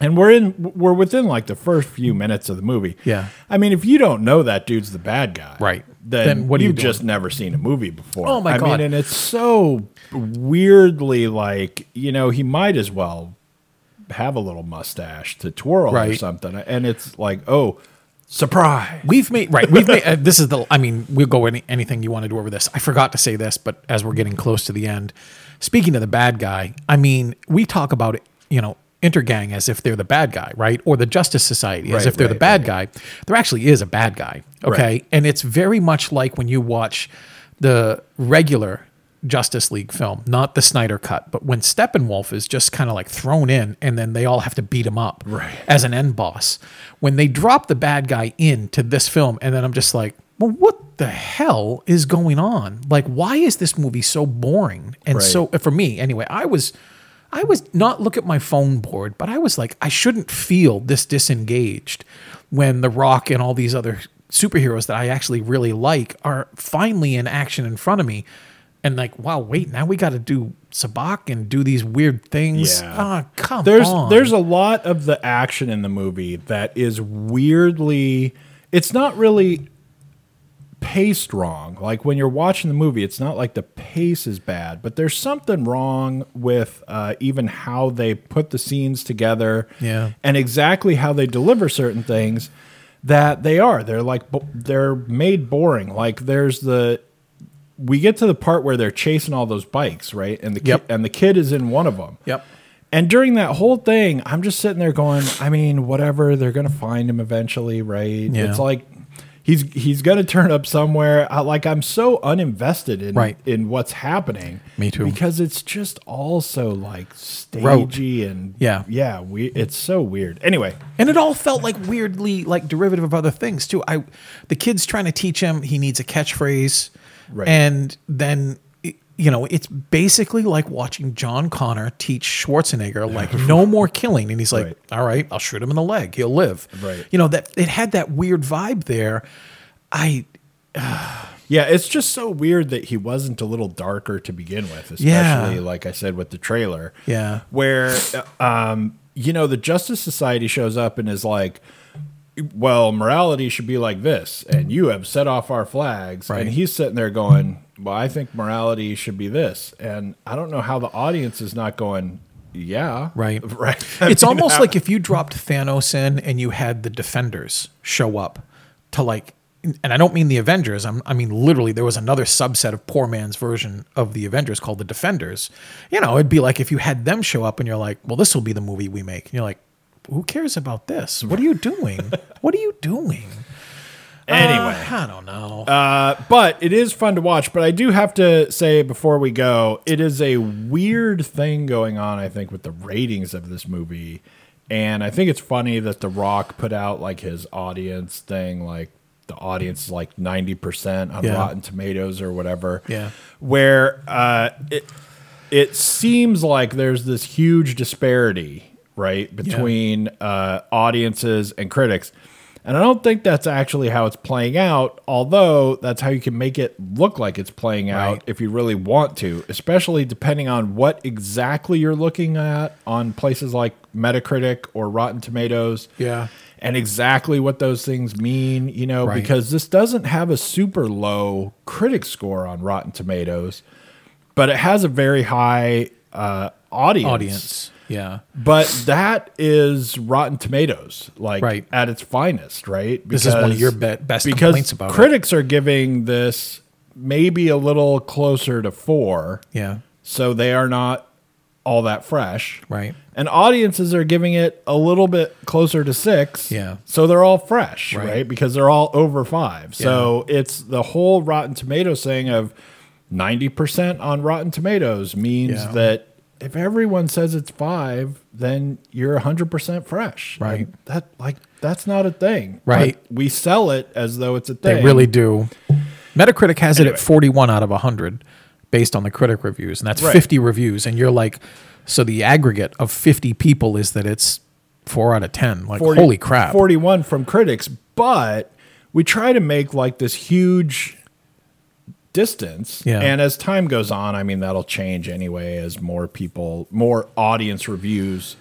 And we're in we're within like the first few minutes of the movie. Yeah. I mean, if you don't know that dude's the bad guy, Right. Then, Then what you you've just never seen a movie before. Oh, my I God. mean, and it's so weirdly like, you know, he might as well have a little mustache to twirl or something. And it's like, oh, surprise. We've made right. We've made. Uh, this is the. I mean, we'll go any, anything you want to do over this. I forgot to say this, but as we're getting close to the end, speaking of the bad guy, I mean, we talk about it. You know, Intergang as if they're the bad guy, right? Or the Justice Society as Right, if they're the right, bad guy. There actually is a bad guy. Okay, Right. and it's very much like when you watch the regular Justice League film, not the Snyder cut, but when Steppenwolf is just kind of like thrown in and then they all have to beat him up Right. as an end boss. When they drop the bad guy into this film, and then I'm just like, well, what the hell is going on? Like, why is this movie so boring? And Right. so, for me, anyway, I was. I was not look at my phone board, but I was like, I shouldn't feel this disengaged when The Rock and all these other superheroes that I actually really like are finally in action in front of me. And like, wow, wait, now we got to do Sabbac and do these weird things. Yeah. Ah, come there's on. there's a lot of the action in the movie that is weirdly it's not really paced wrong like when you're watching the movie it's not like the pace is bad but there's something wrong with uh, even how they put the scenes together Yeah. and exactly how they deliver certain things that they are they're like they're made boring like there's the we get to the part where they're chasing all those bikes right and the ki- Yep. and the kid is in one of them Yep. and during that whole thing, I'm just sitting there going, I mean, whatever, they're gonna find him eventually, right? Yeah. It's like he's he's gonna turn up somewhere. I, like I'm so uninvested in Right. in what's happening. Me too. Because it's just also like stagey and Yeah. yeah, we it's so weird. Anyway, And it all felt like weirdly like derivative of other things too. I the kid's trying to teach him he needs a catchphrase. Right. And then you know, it's basically like watching John Connor teach Schwarzenegger like no more killing and he's like, Right. "All right, I'll shoot him in the leg. He'll live." Right. You know, that it had that weird vibe there. I Yeah, it's just so weird that he wasn't a little darker to begin with, especially Yeah. like I said with the trailer. Yeah. Where um, you know, the Justice Society shows up and is like, Well, morality should be like this, and you have set off our flags. Right. And he's sitting there going, Well, I think morality should be this. And I don't know how the audience is not going, Yeah. Right. Right. I it's mean, almost how- like if you dropped Thanos in and you had the Defenders show up to like, and I don't mean the Avengers. I'm, I mean literally, there was another subset of poor man's version of the Avengers called the Defenders. You know, it'd be like if you had them show up and you're like, well, this will be the movie we make. And you're like, who cares about this? What are you doing? what are you doing? Anyway. Uh, I don't know. Uh, but it is fun to watch. But I do have to say before we go, it is a weird thing going on. I think with the ratings of this movie, and I think it's funny that The Rock put out like his audience thing, like the audience is like ninety percent on Yeah. Rotten Tomatoes or whatever. Yeah. where uh, it it seems like there's this huge disparity, right, between uh, audiences and critics. And I don't think that's actually how it's playing out, although that's how you can make it look like it's playing out if you really want to, especially depending on what exactly you're looking at on places like Metacritic or Rotten Tomatoes. Yeah. And exactly what those things mean, you know, Right. because this doesn't have a super low critic score on Rotten Tomatoes, but it has a very high uh, audience. Audience. Yeah. But that is Rotten Tomatoes, like Right. at its finest, right? This is one of your be- best because complaints about it. critics are giving this maybe a little closer to four, Yeah. so they are not all that fresh, Right. And audiences are giving it a little bit closer to six, Yeah. So they're all fresh, Right. right? Because they're all over five. So it's the whole Rotten Tomatoes thing of ninety percent on Rotten Tomatoes means Yeah. that if everyone says it's five, then you're hundred percent fresh. Right. And that like that's not a thing. Right. But we sell it as though it's a thing. They really do. Metacritic has it at 41 out of 100, based on the critic reviews, and that's Right. 50 reviews. And you're like, so the aggregate of 50 people is that it's four out of 10. Like, 40 holy crap. 41 from critics, but we try to make like this huge distance. Yeah. And as time goes on, I mean, that'll change anyway as more people, more audience reviews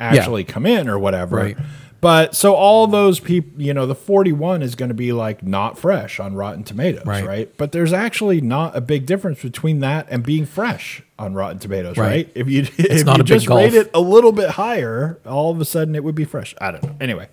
actually come in or whatever. Right. But so all those people, you know, the 41 is going to be like not fresh on Rotten Tomatoes, Right. right. But there's actually not a big difference between that and being fresh on Rotten Tomatoes, right? Right. If you if you just rate it a little bit higher, all of a sudden it would be fresh. I don't know. Anyway,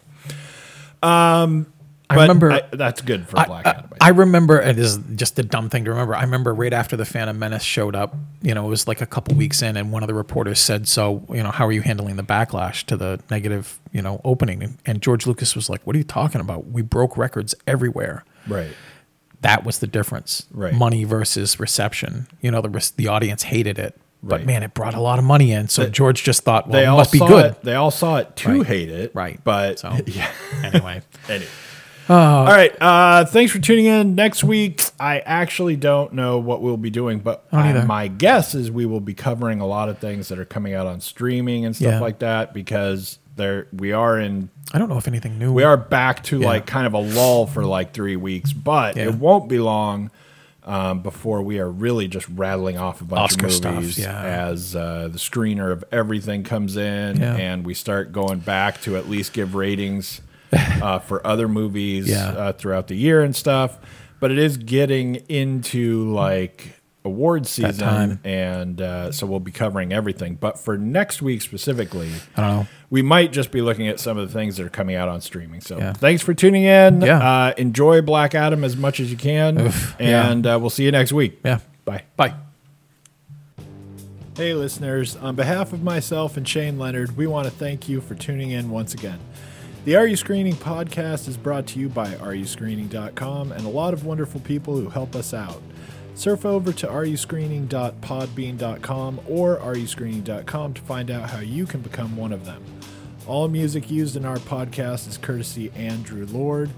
um, I but remember. I- that's good for I, Black I- Adam. I remember it is just a dumb thing to remember. I remember right after the Phantom Menace showed up, you know, it was like a couple weeks in, and one of the reporters said, "So, you know, how are you handling the backlash to the negative, you know, opening?" And, and George Lucas was like, "What are you talking about? We broke records everywhere." right. That was the difference. Right. Money versus reception. You know, the the audience hated it, Right. but man, it brought a lot of money in. So George just thought, well, They it all must be saw good. it. They all saw it to Right. hate it, Right. But So yeah. anyway. Anyway. All right. Uh, thanks for tuning in. Next week, I actually don't know what we'll be doing, but I don't I- either. my guess is we will be covering a lot of things that are coming out on streaming and stuff Yeah. like that because there we are in I don't know if anything new. we are back to Yeah. like kind of a lull for like three weeks, but Yeah. it won't be long um, before we are really just rattling off a bunch Oscar of stuff, movies yeah. as uh, the screener of everything comes in and we start going back to at least give ratings uh, for other movies Yeah. uh, throughout the year and stuff. But it is getting into like award season, time. and uh, so we'll be covering everything. But for next week specifically, I don't know. we might just be looking at some of the things that are coming out on streaming. So Yeah. thanks for tuning in. Yeah. Uh, enjoy Black Adam as much as you can. Oof, yeah. and uh, we'll see you next week. Yeah. Bye. Bye. Hey, listeners. On behalf of myself and Shane Leonard, we want to thank you for tuning in once again. The Are You Screening podcast is brought to you by areyouscreening.com and a lot of wonderful people who help us out. Surf over to areyouscreening.podbean.com or areyouscreening.com to find out how you can become one of them. All music used in our podcast is courtesy Andrew Lord.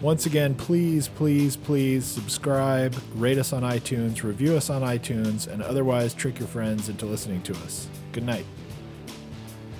Once again, please, please, please subscribe, rate us on iTunes, review us on iTunes, and otherwise trick your friends into listening to us. Good night.